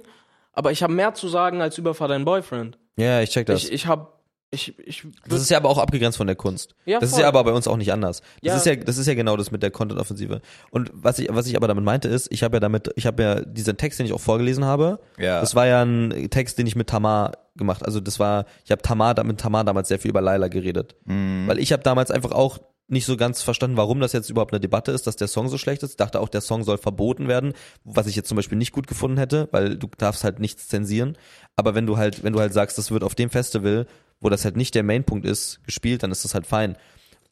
Aber ich habe mehr zu sagen als über dein Boyfriend. Ja, ich check das. Ich, ich hab, ich, ich, Das ist ja aber auch abgegrenzt von der Kunst. Ja, das ist voll. ja aber bei uns auch nicht anders. Das Ja. ist ja, das ist ja genau das mit der Content-Offensive. Und was ich, was ich aber damit meinte ist, ich habe ja damit, ich habe ja diesen Text, den ich auch vorgelesen habe, Ja. das war ja ein Text, den ich mit Tamar gemacht. Also das war, ich habe Tamar mit Tamar damals sehr viel über Laila geredet, Mhm. weil ich habe damals einfach auch nicht so ganz verstanden, warum das jetzt überhaupt eine Debatte ist, dass der Song so schlecht ist. Ich dachte auch, der Song soll verboten werden, was ich jetzt zum Beispiel nicht gut gefunden hätte, weil du darfst halt nichts zensieren. Aber wenn du halt, wenn du halt sagst, das wird auf dem Festival, wo das halt nicht der Mainpunkt ist, gespielt, dann ist das halt fein.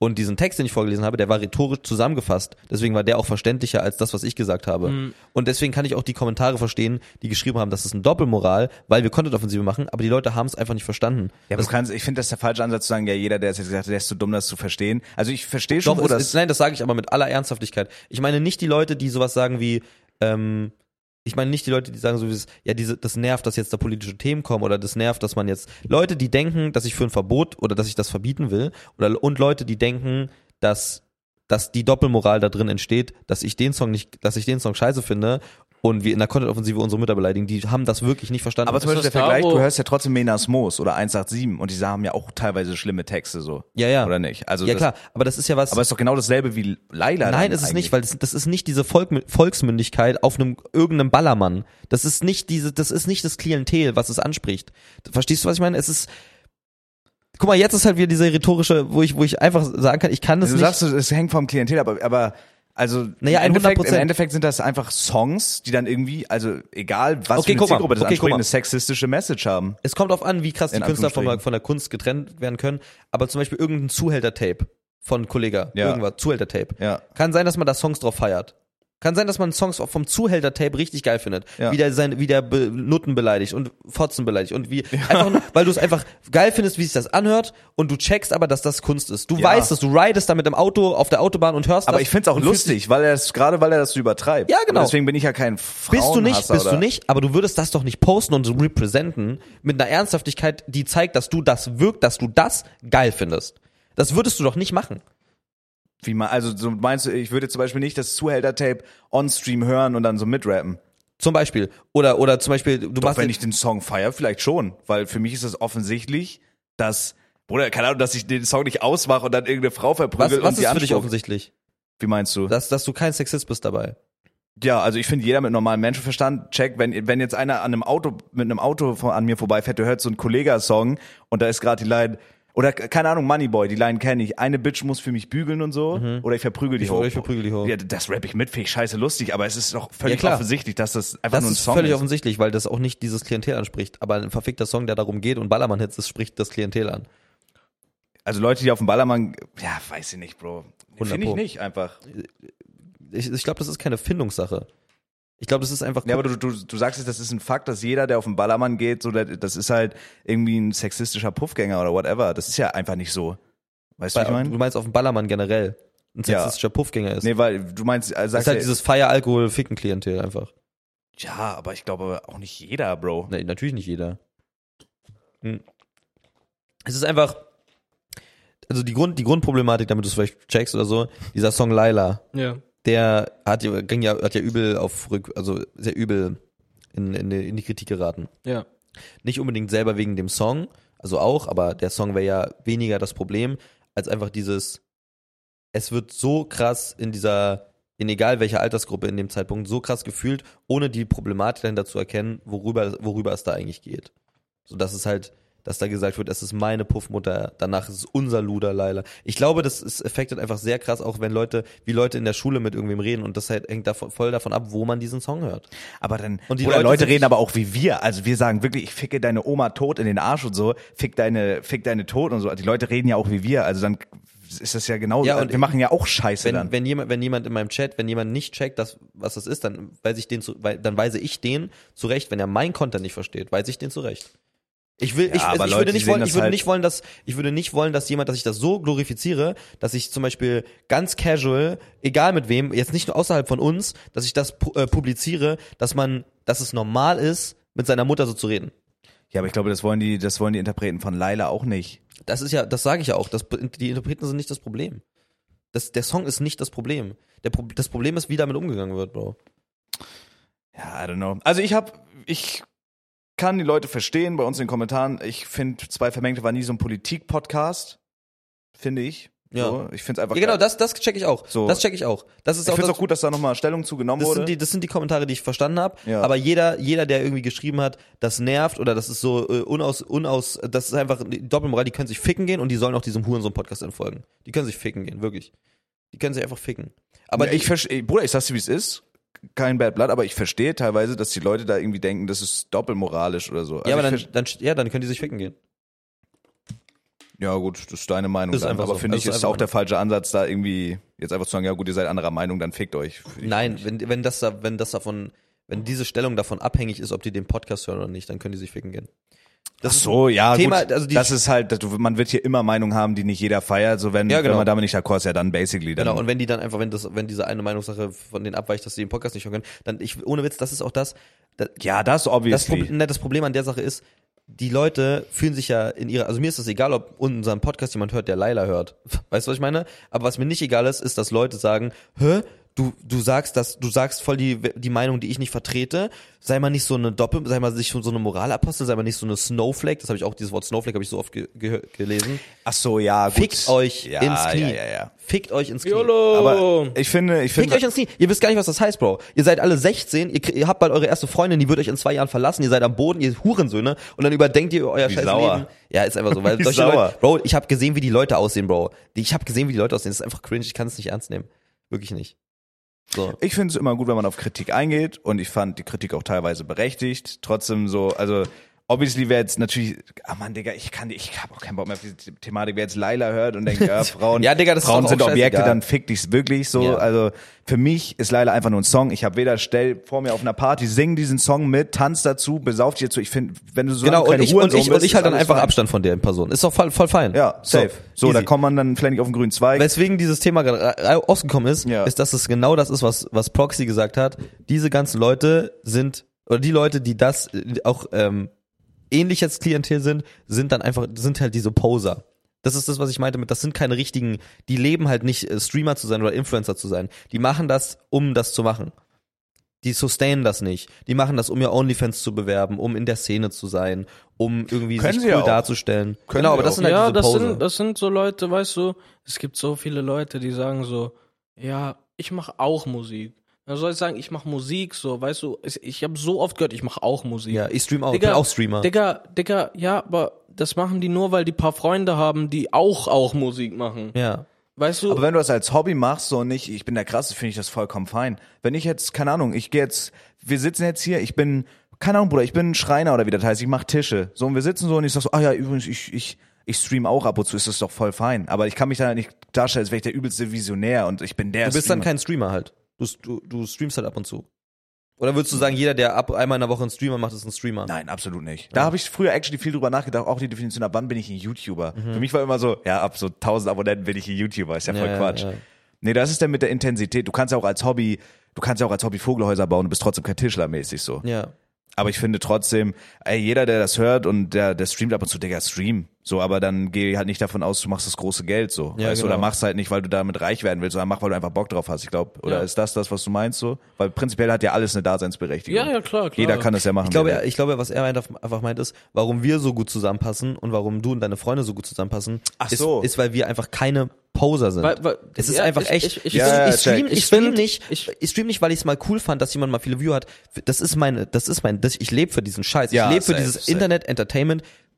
Und diesen Text, den ich vorgelesen habe, der war rhetorisch zusammengefasst. Deswegen war der auch verständlicher als das, was ich gesagt habe. Und deswegen kann ich auch die Kommentare verstehen, die geschrieben haben, das ist ein Doppelmoral, weil wir Content-Offensive machen, aber die Leute haben es einfach nicht verstanden. Ja, aber du kannst, ich finde, das ist der falsche Ansatz zu sagen, ja, jeder, der es jetzt gesagt hat, der ist zu dumm, das zu verstehen. Also ich verstehe schon, Doch, wo es, das. ist, nein, das sage ich aber mit aller Ernsthaftigkeit. Ich meine nicht die Leute, die sowas sagen wie, ähm, ich meine nicht die Leute, die sagen so wie das, ja, diese, das nervt, dass jetzt da politische Themen kommen oder das nervt, dass man jetzt Leute, die denken, dass ich für ein Verbot oder dass ich das verbieten will oder und Leute, die denken, dass dass die Doppelmoral da drin entsteht, dass ich den Song nicht, dass ich den Song scheiße finde und wir in der Content-Offensive unsere Mütter beleidigen, die haben das wirklich nicht verstanden. aber zum Beispiel das der Vergleich, du hörst ja trotzdem Menas Moos oder 187 und die haben ja auch teilweise schlimme Texte so. ja, ja. Oder nicht? Also ja das, klar, aber das ist ja was. Aber es ist doch genau dasselbe wie Laila. Nein, ist es eigentlich. nicht, weil das, das ist nicht diese Volk, Volksmündigkeit auf einem irgendeinem Ballermann. Das ist nicht diese, das ist nicht das Klientel, was es anspricht. Verstehst du, was ich meine? Es ist. Guck mal, jetzt ist halt wieder diese rhetorische, wo ich, wo ich einfach sagen kann, ich kann das Du nicht. sagst, es hängt vom Klientel, aber, aber also Naja, im, Endeffekt, 100%. im Endeffekt sind das einfach Songs, die dann irgendwie, also egal was Okay, für eine Zielgruppe das okay, anspricht, eine sexistische Message haben. es kommt auf an, wie krass die In Künstler von, von der Kunst getrennt werden können. Aber zum Beispiel irgendein Zuhälter-Tape von Kollega, Ja. irgendwas, Zuhälter-Tape. Ja. Kann sein, dass man da Songs drauf feiert. Kann sein, dass man Songs auch vom Zuhälter-Tape richtig geil findet. Ja. Wie der, sein, wie der Be Nutten beleidigt und Fotzen beleidigt und wie, einfach, nur, weil du es einfach geil findest, wie sich das anhört und du checkst aber, dass das Kunst ist. Du Ja. weißt es, du ridest da mit dem Auto auf der Autobahn und hörst Aber das. ich find's auch lustig, weil er es, gerade weil er das so übertreibt. Ja, genau. Und deswegen bin ich ja kein dich- Bist du nicht, Frauenhasser bist du oder- nicht, aber du würdest das doch nicht posten und so representen mit einer Ernsthaftigkeit, die zeigt, dass du das wirkt, dass du das geil findest. Das würdest du doch nicht machen. Wie man, also so meinst du, ich würde zum Beispiel nicht das Zuhälter-Tape on-stream hören und dann so mitrappen. Zum Beispiel. Oder, oder zum Beispiel, du Doch, machst wenn ich den Song feier, vielleicht schon. Weil für mich ist es offensichtlich, dass, Bruder, keine Ahnung, dass ich den Song nicht ausmache und dann irgendeine Frau was, verprügel was und die ist für dich offensichtlich? Wie meinst du? Dass, dass du kein Sexist bist dabei. Ja, also ich finde, jeder mit normalem Menschenverstand checkt, wenn, wenn jetzt einer an einem Auto, mit einem Auto von, an mir vorbeifährt, der hört so einen Kollega-Song und da ist gerade die Line, oder keine Ahnung, Moneyboy, die Line kenne ich, eine Bitch muss für mich bügeln und so, oder ich verprügel die Ich- hoch. ich verprügel die hoch. Ja, das rapp ich mit, finde ich scheiße lustig, aber es ist doch völlig Ja, klar. offensichtlich, dass das einfach Das nur ein ist Song völlig ist. offensichtlich, weil das auch nicht dieses Klientel anspricht. Aber ein verfickter Song, der darum geht und Ballermann-Hits, das spricht das Klientel an. Also Leute, die auf dem Ballermann, ja, weiß ich nicht, Bro. 100 Finde ich nicht, einfach. Ich, ich glaube, das ist keine Findungssache. Ich glaube, das ist einfach. Ja, aber du, du, du sagst jetzt, das ist ein Fakt, dass jeder, der auf den Ballermann geht, so, das ist halt irgendwie ein sexistischer Puffgänger oder whatever. Das ist ja einfach nicht so. Weißt du, wie ich du meine? meinst auf dem Ballermann generell ein Ja. sexistischer Puffgänger ist. Nee, weil du meinst, also das sagst ist halt ja, dieses Feier-Alkohol-Ficken-Klientel einfach. ja, aber ich glaube auch nicht jeder, Bro. Nee, natürlich nicht jeder. Hm. Es ist einfach. Also die, Grund, die Grundproblematik, damit du es vielleicht checkst oder so, dieser Song Laila, Ja. Der hat ja, ging ja, hat ja übel auf Rück, also sehr übel in, in, die- in die Kritik geraten. Ja. Nicht unbedingt selber wegen dem Song, also auch, aber der Song wäre ja weniger das Problem, als einfach dieses, es wird so krass in dieser, in egal welcher Altersgruppe in dem Zeitpunkt, so krass gefühlt, ohne die Problematik dahinter zu erkennen, worüber, worüber es da eigentlich geht. So dass es halt dass da gesagt wird, es ist meine Puffmutter, danach ist es unser Luder Leila. Ich glaube, das ist affectet einfach sehr krass, auch wenn Leute, wie Leute in der Schule mit irgendwem reden und das halt hängt davon, voll davon ab, wo man diesen Song hört. Aber dann, Und die oder Leute Leute, reden aber auch wie wir. Also wir sagen wirklich, ich ficke deine Oma tot in den Arsch und so, fick deine, fick deine tot und so. Die Leute reden ja auch wie wir. Also dann ist das ja genau, Ja, und wir machen ja auch Scheiße Wenn, dann. wenn jemand, wenn jemand in meinem Chat, wenn jemand nicht checkt, dass, was das ist, dann weise ich den zu, weil, dann weise ich den zurecht, wenn er mein Content nicht versteht, weise ich den zurecht. Ich will, Ja, ich, also ich Leute, würde nicht wollen, ich würde halt- nicht wollen, dass, ich würde nicht wollen, dass jemand, dass ich das so glorifiziere, dass ich zum Beispiel ganz casual, egal mit wem, jetzt nicht nur außerhalb von uns, dass ich das pu äh, publiziere, dass man, dass es normal ist, mit seiner Mutter so zu reden. ja, aber ich glaube, das wollen die, das wollen die Interpreten von Laila auch nicht. Das ist ja, das sage ich ja auch. Das, die Interpreten sind nicht das Problem. Das, der Song ist nicht das Problem. Der, Pro- das Problem ist, wie damit umgegangen wird, Bro. Ja, I don't know. Also ich habe, ich kann die Leute verstehen bei uns in den Kommentaren. Ich finde, zwei Vermengte war nie so ein Politik-Podcast, finde ich. Ja. So, ich finde es einfach Ja, genau, geil. das, das check ich auch. So. Das check ich auch. Das ist Ich auch, finde es das, auch gut, dass da nochmal Stellung zugenommen das wurde. sind, die, das sind die Kommentare, die ich verstanden habe. Ja. Aber jeder, jeder, der irgendwie geschrieben hat, das nervt oder das ist so äh, unaus, unaus, das ist einfach die Doppelmoral, die können sich ficken gehen und die sollen auch diesem Hurensohn-Podcast entfolgen. Die können sich ficken gehen, wirklich. Die können sich einfach ficken. Aber Aber ich verstehe, Bruder, ich sag's dir, wie es ist. Kein Bad Blood, aber ich verstehe teilweise, dass die Leute da irgendwie denken, das ist doppelmoralisch oder so. Also ja, aber dann, dann, ja, dann können die sich ficken gehen. ja gut, das ist deine Meinung. Ist aber so. finde Das ich, ist ist auch der falsche Ansatz, da irgendwie jetzt einfach zu sagen, ja gut, ihr seid anderer Meinung, dann fickt euch. Nein, wenn, wenn das da, wenn das davon, wenn diese Stellung davon abhängig ist, ob die den Podcast hören oder nicht, dann können die sich ficken gehen. Das Ach ist so, ja, Thema, gut. also die- das ist halt, man wird hier immer Meinungen haben, die nicht jeder feiert. So wenn, Ja, genau. wenn man damit nicht d'accord ist, ja dann basically. Dann, Genau, und wenn die dann einfach, wenn das, wenn diese eine Meinungssache von denen abweicht, dass sie den Podcast nicht hören können, dann ich, ohne Witz, das ist auch das, das, ja, das das, obviously. Problem, ne, das Problem an der Sache ist, die Leute fühlen sich ja in ihrer, also mir ist es egal, ob unseren Podcast jemand hört, der Laila hört. [laughs] Weißt du, was ich meine? Aber was mir nicht egal ist, ist, dass Leute sagen, hä? Du, du sagst das, du sagst voll die, die Meinung, die ich nicht vertrete. Sei mal nicht so eine Doppel, sei mal nicht so eine Moralapostel, sei mal nicht so eine Snowflake. Das habe ich auch, dieses Wort Snowflake habe ich so oft ge ge gelesen. Ach so, ja, gut. Fickt euch ja, ins Knie. Ja, ja, ja. Fickt euch ins Knie. YOLO! Aber ich finde, ich Fickt finde, euch ins Knie. Ihr wisst gar nicht, was das heißt, Bro. Ihr seid alle 16, ihr, ihr habt bald eure erste Freundin, die wird euch in zwei Jahren verlassen, ihr seid am Boden, ihr Hurensöhne und dann überdenkt ihr euer scheiß. Leben. Ja, ist einfach so, weil [laughs] Wie solche sauer. Leute, Bro, ich habe gesehen, wie die Leute aussehen, Bro. Ich habe gesehen, wie die Leute aussehen. Das ist einfach cringe, ich kann es nicht ernst nehmen. Wirklich nicht. So. ich finde es immer gut, wenn man auf Kritik eingeht und ich fand die Kritik auch teilweise berechtigt. Trotzdem so, also obviously wäre jetzt natürlich, ah Mann, Digga, ich kann, ich habe auch keinen Bock mehr auf diese Thematik. Wer jetzt Laila hört und denkt, ja, [laughs] Frauen, Ja, Digga, das Frauen sind Objekte, dann fick dich wirklich so. Ja. Also für mich ist Laila einfach nur ein Song. Ich habe weder stell vor mir auf einer Party, sing diesen Song mit, tanz dazu, besauf dich dazu. Ich finde, wenn du so Genau, und ich, und Hurensohn ich, und bist, ich halt dann einfach fein. Abstand von der Person. Ist doch voll, voll fein. Ja, safe. So, da easy. kommt man dann vielleicht nicht auf den grünen Zweig. Weswegen dieses Thema gerade ra- rausgekommen ist, Ja. ist, dass es genau das ist, was, was Proxy gesagt hat. Diese ganzen Leute sind, oder die Leute, die das äh, auch ähm, ähnlich jetzt Klientel sind, sind dann einfach, sind halt diese Poser. Das ist das, was ich meinte mit, das sind keine richtigen, die leben halt nicht äh, Streamer zu sein oder Influencer zu sein. Die machen das, um das zu machen. Die sustainen das nicht. Die machen das, um ihr OnlyFans zu bewerben, um in der Szene zu sein, um irgendwie Können sich cool auch. darzustellen. Können genau, aber das auch. sind halt ja, diese das Poser. sind, das sind so Leute, weißt du, es gibt so viele Leute, die sagen so, ja, ich mache auch Musik. Dann soll ich sagen, ich mache Musik, so, weißt du, ich, ich habe so oft gehört, ich mache auch Musik. ja, ich stream auch, Digga, bin auch Streamer. Digga, Digga, ja, aber das machen die nur, weil die paar Freunde haben, die auch auch Musik machen. ja. Weißt du? Aber wenn du das als Hobby machst, so nicht, ich bin der Krasse, finde ich das vollkommen fein. Wenn ich jetzt, keine Ahnung, ich gehe jetzt, wir sitzen jetzt hier, ich bin, keine Ahnung, Bruder, ich bin ein Schreiner oder wie das heißt, ich mache Tische. So, und wir sitzen so und ich sag so, ah ja, übrigens, ich, ich, ich stream auch ab und zu, ist das doch voll fein. Aber ich kann mich dann halt nicht darstellen, als wäre ich der übelste Visionär und ich bin der Du bist dann Streamer. kein Streamer halt. Du, du, du streamst halt ab und zu. Oder würdest du sagen, jeder, der ab einmal in der Woche einen Streamer macht, ist ein Streamer? Nein, absolut nicht. Da habe ich früher actually viel drüber nachgedacht, auch die Definition, ab wann bin ich ein YouTuber? Für mich war immer so, ja, ab so 1000 Abonnenten bin ich ein YouTuber, ist ja voll Ja, ja, Quatsch. ja. Nee, das ist dann mit der Intensität. Du kannst ja auch als Hobby, du kannst ja auch als Hobby Vogelhäuser bauen, du bist trotzdem kein Tischler mäßig so. Ja. Aber ich finde trotzdem, ey, jeder, der das hört und der, der streamt ab und zu, Digga, stream. So, aber dann geh halt nicht davon aus, du machst das große Geld so. Ja, weißt genau. oder machst halt nicht, weil du damit reich werden willst, sondern mach, weil du einfach Bock drauf hast, ich glaube. Oder Ja. ist das das, was du meinst so? Weil prinzipiell hat ja alles eine Daseinsberechtigung. ja, ja, klar, klar. Jeder kann das ja machen. Ich glaube, ich glaube, was er meint, einfach meint ist, warum wir so gut zusammenpassen und warum du und deine Freunde so gut zusammenpassen, Ach ist, so. ist, weil wir einfach keine Poser sind. Weil- weil- es ist ja, einfach ich- echt. ich- ich- Ja, ich, stream, ich stream nicht, ich- ich, stream nicht, weil ich es mal cool fand, dass jemand mal viele View hat. Das ist meine, das ist mein, das, ich lebe für diesen Scheiß. Ja, ich lebe für dieses safe.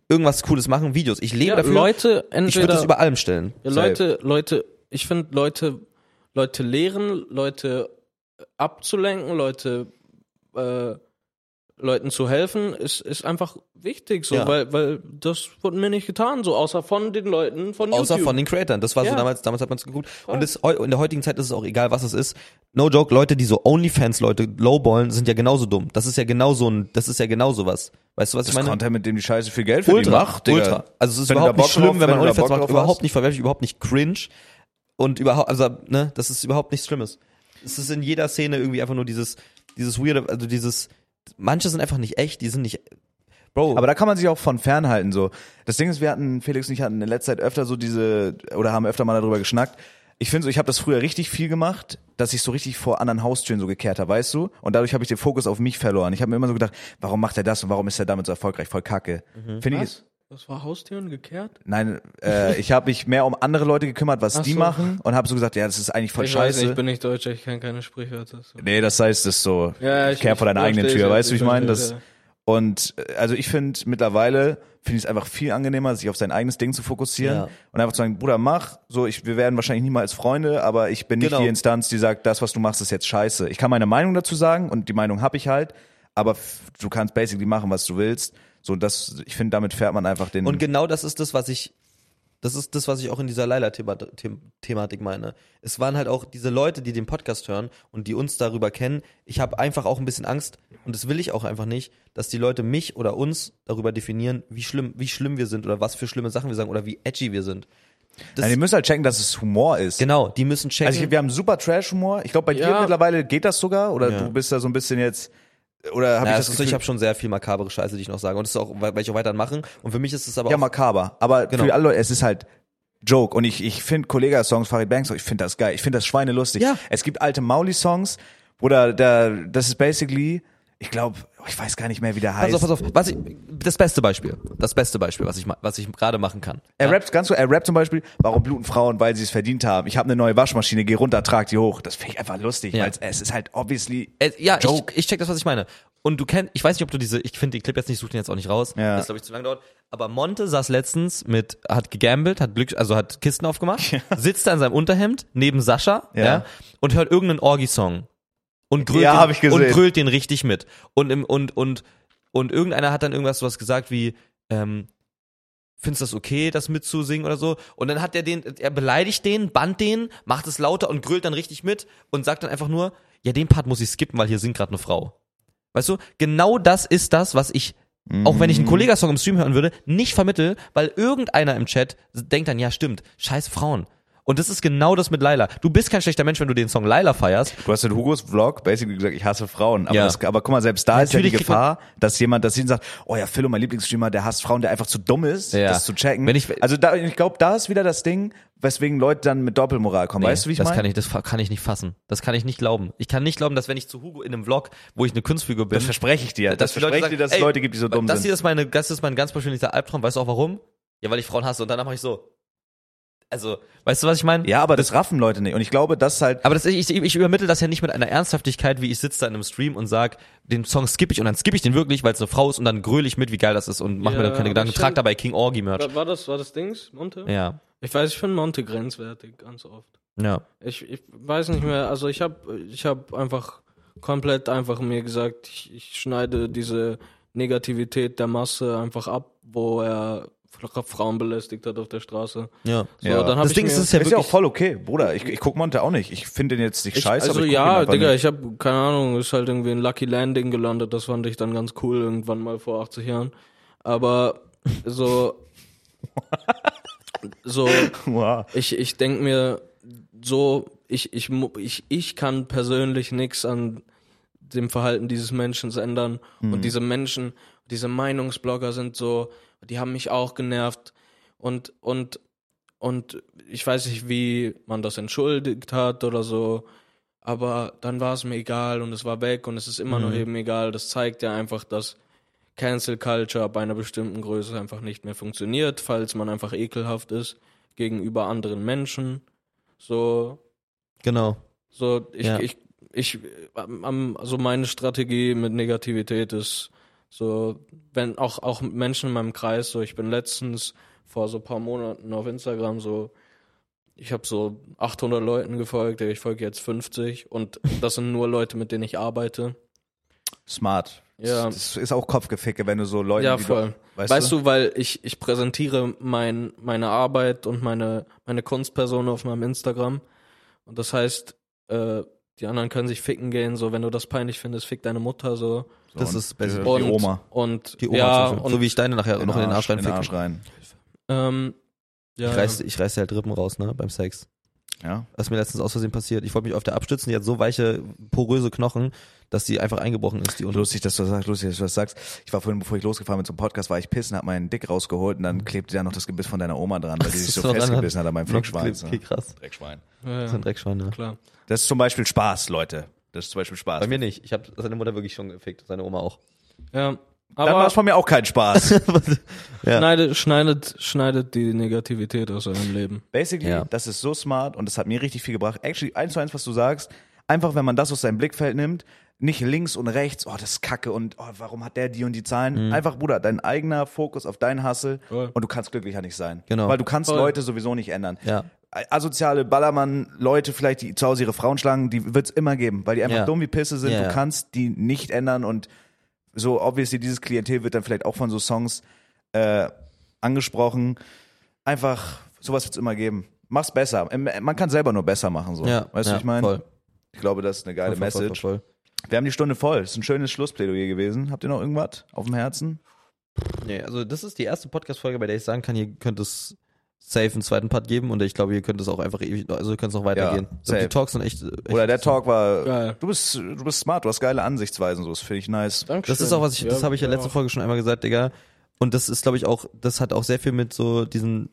Irgendwas Cooles machen, Videos. Ich lebe Ja, dafür. Leute ich würde entweder das über allem stellen. Ja, Leute, Leute, ich finde Leute, Leute lehren, Leute abzulenken, Leute, äh, Leuten zu helfen, ist, ist einfach wichtig, so, Ja. weil, weil das wurde mir nicht getan, so, außer von den Leuten von Außer YouTube. von den Creatoren. Das war so Ja. damals, damals hat man es geguckt. Und das, in der heutigen Zeit ist es auch egal, was es ist. No joke, Leute, die so Onlyfans-Leute lowballen, sind ja genauso dumm. Das ist ja genauso ein, das ist ja genauso was. Weißt du, was Das ich meine? Content, mit dem die Scheiße viel Geld verdienen. Ultra, Mach, Digga. ultra. Also es ist Wenn überhaupt nicht schlimm, drauf- wenn man Onlyfans macht, überhaupt nicht verwerflich, überhaupt nicht cringe und überhaupt, also ne, das ist überhaupt nichts Schlimmes. Es ist in jeder Szene irgendwie einfach nur dieses, dieses weirde, also dieses, manche sind einfach nicht echt, die sind nicht, Bro. Aber da kann man sich auch von fernhalten so. Das Ding ist, wir hatten Felix und ich hatten in letzter Zeit öfter so diese oder haben öfter mal darüber geschnackt. Ich finde so, ich habe das früher richtig viel gemacht, dass ich so richtig vor anderen Haustüren so gekehrt habe, weißt du? Und dadurch habe ich den Fokus auf mich verloren. Ich habe mir immer so gedacht, warum macht er das und warum ist er damit so erfolgreich? Voll Kacke. Finde ich? Das war Haustüren gekehrt? Nein, äh, ich habe mich mehr um andere Leute gekümmert, was Ach die so. machen und habe so gesagt, ja, das ist eigentlich voll ich weiß scheiße. nicht, ich bin nicht Deutscher, ich kenne keine Sprichwörter. So. nee, das heißt, das ist so, Ja, ich- kehr vor deiner eigenen Tür, ich weißt du, wie ich meine? Das verstehe, und äh, also ich finde mittlerweile finde ich es einfach viel angenehmer, sich auf sein eigenes Ding zu fokussieren Ja. und einfach zu sagen, Bruder, mach, so ich wir werden wahrscheinlich niemals Freunde, aber ich bin nicht Genau. die Instanz, die sagt, das was du machst ist jetzt scheiße. Ich kann meine Meinung dazu sagen und die Meinung habe ich halt, aber du kannst basically machen, was du willst. So das ich finde damit fährt man einfach den Und genau das ist das, was ich, das ist das, was ich auch in dieser Laila-Thematik meine. Es waren halt auch diese Leute, die den Podcast hören und die uns darüber kennen. Ich habe einfach auch ein bisschen Angst und das will ich auch einfach nicht, dass die Leute mich oder uns darüber definieren, wie schlimm, wie schlimm wir sind oder was für schlimme Sachen wir sagen oder wie edgy wir sind. Das, Nein, ihr müsst halt checken, dass es Humor ist. genau, die müssen checken. Also ich, wir haben super Trash-Humor. Ich glaube, bei dir Ja. mittlerweile geht das sogar oder Ja. du bist da so ein bisschen jetzt oder habe ja, ich das Gefühl, ich habe schon sehr viel makabere Scheiße, die ich noch sage. Und das ist auch, weil ich auch weiterhin machen. Und für mich ist es aber Ja, auch, makaber. Aber Genau. für alle Leute, es ist halt Joke. Und ich, ich finde Kollega-Songs, Farid Banks, ich finde das geil. Ich finde das schweinelustig. Ja. Es gibt alte Mauli-Songs, wo da, da, das ist basically, ich glaube, ich weiß gar nicht mehr, wie der heißt. pass auf, pass auf, was ich, das beste Beispiel, das beste Beispiel, was ich, was ich gerade machen kann. Er rappt ganz so, er rappt zum Beispiel, warum bluten Frauen, weil sie es verdient haben. Ich habe eine neue Waschmaschine, geh runter, trag die hoch. Das finde ich einfach lustig, Ja. weil es ist halt obviously Äh, ja, ich, Joke. ich check das, was ich meine. Und du kennst, ich weiß nicht, ob du diese, ich finde den Clip jetzt nicht, such den jetzt auch nicht raus. Ja. Das glaube ich zu lange dauert. Aber Monte saß letztens mit, hat gegambelt, hat Glück, also hat Kisten aufgemacht, [laughs] sitzt da in seinem Unterhemd neben Sascha, ja, Ja. und hört irgendeinen Orgi-Song. Und grölt, Ja, den, und grölt den richtig mit. Und im, und, und, und irgendeiner hat dann irgendwas sowas gesagt wie, ähm, findest du das okay, das mitzusingen oder so? Und dann hat er den, er beleidigt den, bannt den, macht es lauter und grölt dann richtig mit und sagt dann einfach nur, ja, den Part muss ich skippen, weil hier singt gerade eine Frau. Weißt du? Genau das ist das, was ich, auch wenn ich einen Kollegasong im Stream hören würde, nicht vermittel, weil irgendeiner im Chat denkt dann, ja, stimmt, scheiß Frauen. Und das ist genau das mit Laila. Du bist kein schlechter Mensch, wenn du den Song Laila feierst. Du hast in Hugos Vlog basically gesagt, ich hasse Frauen. Aber, Ja. das, aber guck mal, selbst da ist ja die Natürlich Gefahr, dass jemand das sieht und sagt, oh ja, Philo, mein Lieblingsstreamer, der hasst Frauen, der einfach zu dumm ist, Ja. das zu checken. Wenn ich- also da, ich glaube, da ist wieder das Ding, weswegen Leute dann mit Doppelmoral kommen. weißt du, wie ich das meine? kann ich, das kann ich nicht fassen. Das kann ich nicht glauben. Ich kann nicht glauben, dass wenn ich zu Hugo in einem Vlog, wo ich eine Kunstfigur bin, Das verspreche ich dir. Das dass Leute verspreche ich dir, dass es Leute gibt, die so dumm das sind. hier ist meine, das ist mein ganz persönlicher Albtraum. Weißt du auch warum? Ja, weil ich Frauen hasse und danach mache ich so. Also, weißt du, was ich meine? Ja, aber das raffen Leute nicht. Und ich glaube, das ist halt, Aber das, ich, ich übermittle das ja nicht mit einer Ernsthaftigkeit, wie ich sitze da in einem Stream und sag, den Song skippe ich und dann skippe ich den wirklich, weil es eine Frau ist und dann gröle ich mit, wie geil das ist und mach mir Ja, dann keine Gedanken. ich Trag dabei King Orgy Merch. War, war das, war das Dings, Monte? Ja, Ich weiß, ich finde Monte grenzwertig, ganz oft. ja. Ich, ich weiß nicht mehr, also ich habe ich hab einfach komplett einfach mir gesagt, ich, ich schneide diese Negativität der Masse einfach ab, wo er Frauen belästigt hat auf der Straße. Ja. So, Ja. dann hab Das ich Ding ist, es ist ja ist ja auch voll okay, Bruder. Ich, ich guck Monte auch nicht. Ich finde den jetzt nicht ich, scheiße, also aber ich guck ihn ja, Digga, nicht. ich habe keine Ahnung, ist halt irgendwie ein Lucky Landing gelandet, das fand ich dann ganz cool irgendwann mal vor 80 Jahren. Aber so [laughs] so Wow. Ich, ich denke mir so, ich, ich, mu- ich, ich kann persönlich nichts an dem Verhalten dieses Menschen ändern. Und diese Menschen, diese Meinungsblogger sind so, die haben mich auch genervt. Und, und, und ich weiß nicht, wie man das entschuldigt hat oder so. Aber dann war es mir egal und es war weg und es ist immer noch eben egal. Das zeigt ja einfach, dass Cancel Culture bei einer bestimmten Größe einfach nicht mehr funktioniert, falls man einfach ekelhaft ist gegenüber anderen Menschen. So, genau. so ich, Ja. ich, ich, also meine Strategie mit Negativität ist So, wenn auch, auch Menschen in meinem Kreis, so ich bin letztens vor so ein paar Monaten auf Instagram so, ich habe so 800 Leuten gefolgt, ich folge jetzt 50 und das sind nur Leute, mit denen ich arbeite. Smart. Ja. Das ist auch Kopfgeficke, wenn du so Leute. Ja, voll. Du, weißt, Weißt du? du, weil ich, ich präsentiere mein, meine Arbeit und meine, meine Kunstperson auf meinem Instagram. Und das heißt, äh, die anderen können sich ficken gehen, so wenn du das peinlich findest, fick deine Mutter so. So, Das ist besser. Die, Und, die Oma. Und Die Oma ja, und so wie ich deine nachher noch in den Arsch in den. Arsch rein. ähm, ja, Ich reiß, ich reiß dir halt Rippen raus, ne, beim Sex. Ja. Das ist mir letztens aus Versehen passiert. Ich wollte mich auf der abstützen, die hat so weiche, poröse Knochen, dass die einfach eingebrochen ist, die unten. Lustig, dass du das sagst, lustig, dass du das sagst. Ich war vorhin, bevor ich losgefahren bin zum Podcast, war ich pissen, hab meinen Dick rausgeholt und dann klebte da noch das Gebiss von deiner Oma dran, weil die sich so Das festgebissen hat an meinem Noch Flickschwein. Okay, krass. Dreckschwein. ja, Das ja, ist ein Dreckschwein, ne? klar. Das ist zum Beispiel Spaß, Leute. Das ist zum Beispiel Spaß. Bei mir nicht. Ich habe seine Mutter wirklich schon gefickt, seine Oma auch. Ja, Dann war aber es von mir auch kein Spaß. [laughs] Ja. schneidet, schneidet, schneidet die Negativität aus eurem Leben. Basically, Ja. das ist so smart und das hat mir richtig viel gebracht. Actually, eins zu eins, was du sagst, einfach wenn man das aus seinem Blickfeld nimmt, nicht links und rechts, oh, das ist kacke und oh, warum hat der die und die Zahlen? Einfach, Bruder, dein eigener Fokus auf deinen Hustle Voll. und du kannst glücklicher nicht sein. Genau. Weil du kannst Voll. Leute sowieso nicht ändern. Ja. Asoziale Ballermann-Leute, vielleicht, die zu Hause ihre Frauen schlagen, die wird's immer geben, weil die einfach Ja. dumm wie Pisse sind. Ja, du ja. kannst die nicht ändern und so obviously dieses Klientel wird dann vielleicht auch von so Songs äh, angesprochen. Einfach, sowas wird's immer geben. Mach's besser. Ähm, Man kann selber nur besser machen, so. Ja, weißt du, ja, was ich meine? voll. Ich glaube, das ist eine geile Voll, voll, voll, Message. voll. Wir haben die Stunde voll. Das ist ein schönes Schlussplädoyer gewesen. Habt ihr noch irgendwas auf dem Herzen? Nee, also das ist die erste Podcast-Folge, bei der ich sagen kann, hier könnte es safe einen zweiten Part geben und ich glaube, hier könnte es auch einfach ewig, also hier könnte es noch weitergehen. Ja, safe. die Talks sind echt, echt Oder der Talk war. Geil. Du bist, du bist smart, du hast geile Ansichtsweisen, so. Das finde ich nice. Dankeschön. Das ist auch was ich, das habe ich ja letzte Folge schon einmal gesagt, Digga. Und das ist, glaube ich, auch, das hat auch sehr viel mit so diesen,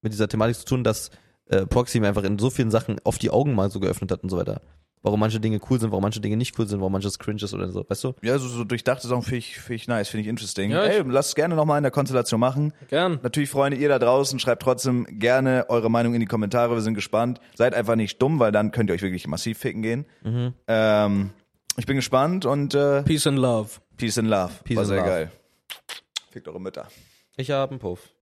mit dieser Thematik zu tun, dass äh, Proxy mir einfach in so vielen Sachen auf die Augen mal so geöffnet hat und so weiter. Warum manche Dinge cool sind, warum manche Dinge nicht cool sind, warum manches cringe ist oder so, weißt du? Ja, so, so durchdachte Sachen finde ich, finde ich nice, finde ich interesting. Ja, ich- Ey, lasst es gerne nochmal in der Konstellation machen. Gern. Natürlich, Freunde, ihr da draußen, schreibt trotzdem gerne eure Meinung in die Kommentare. Wir sind gespannt. Seid einfach nicht dumm, weil dann könnt ihr euch wirklich massiv ficken gehen. Mhm. Ähm, ich bin gespannt und äh, Peace and Love. Peace and Love. Peace War and sehr love. geil. Fickt eure Mütter. Ich habe einen Puff.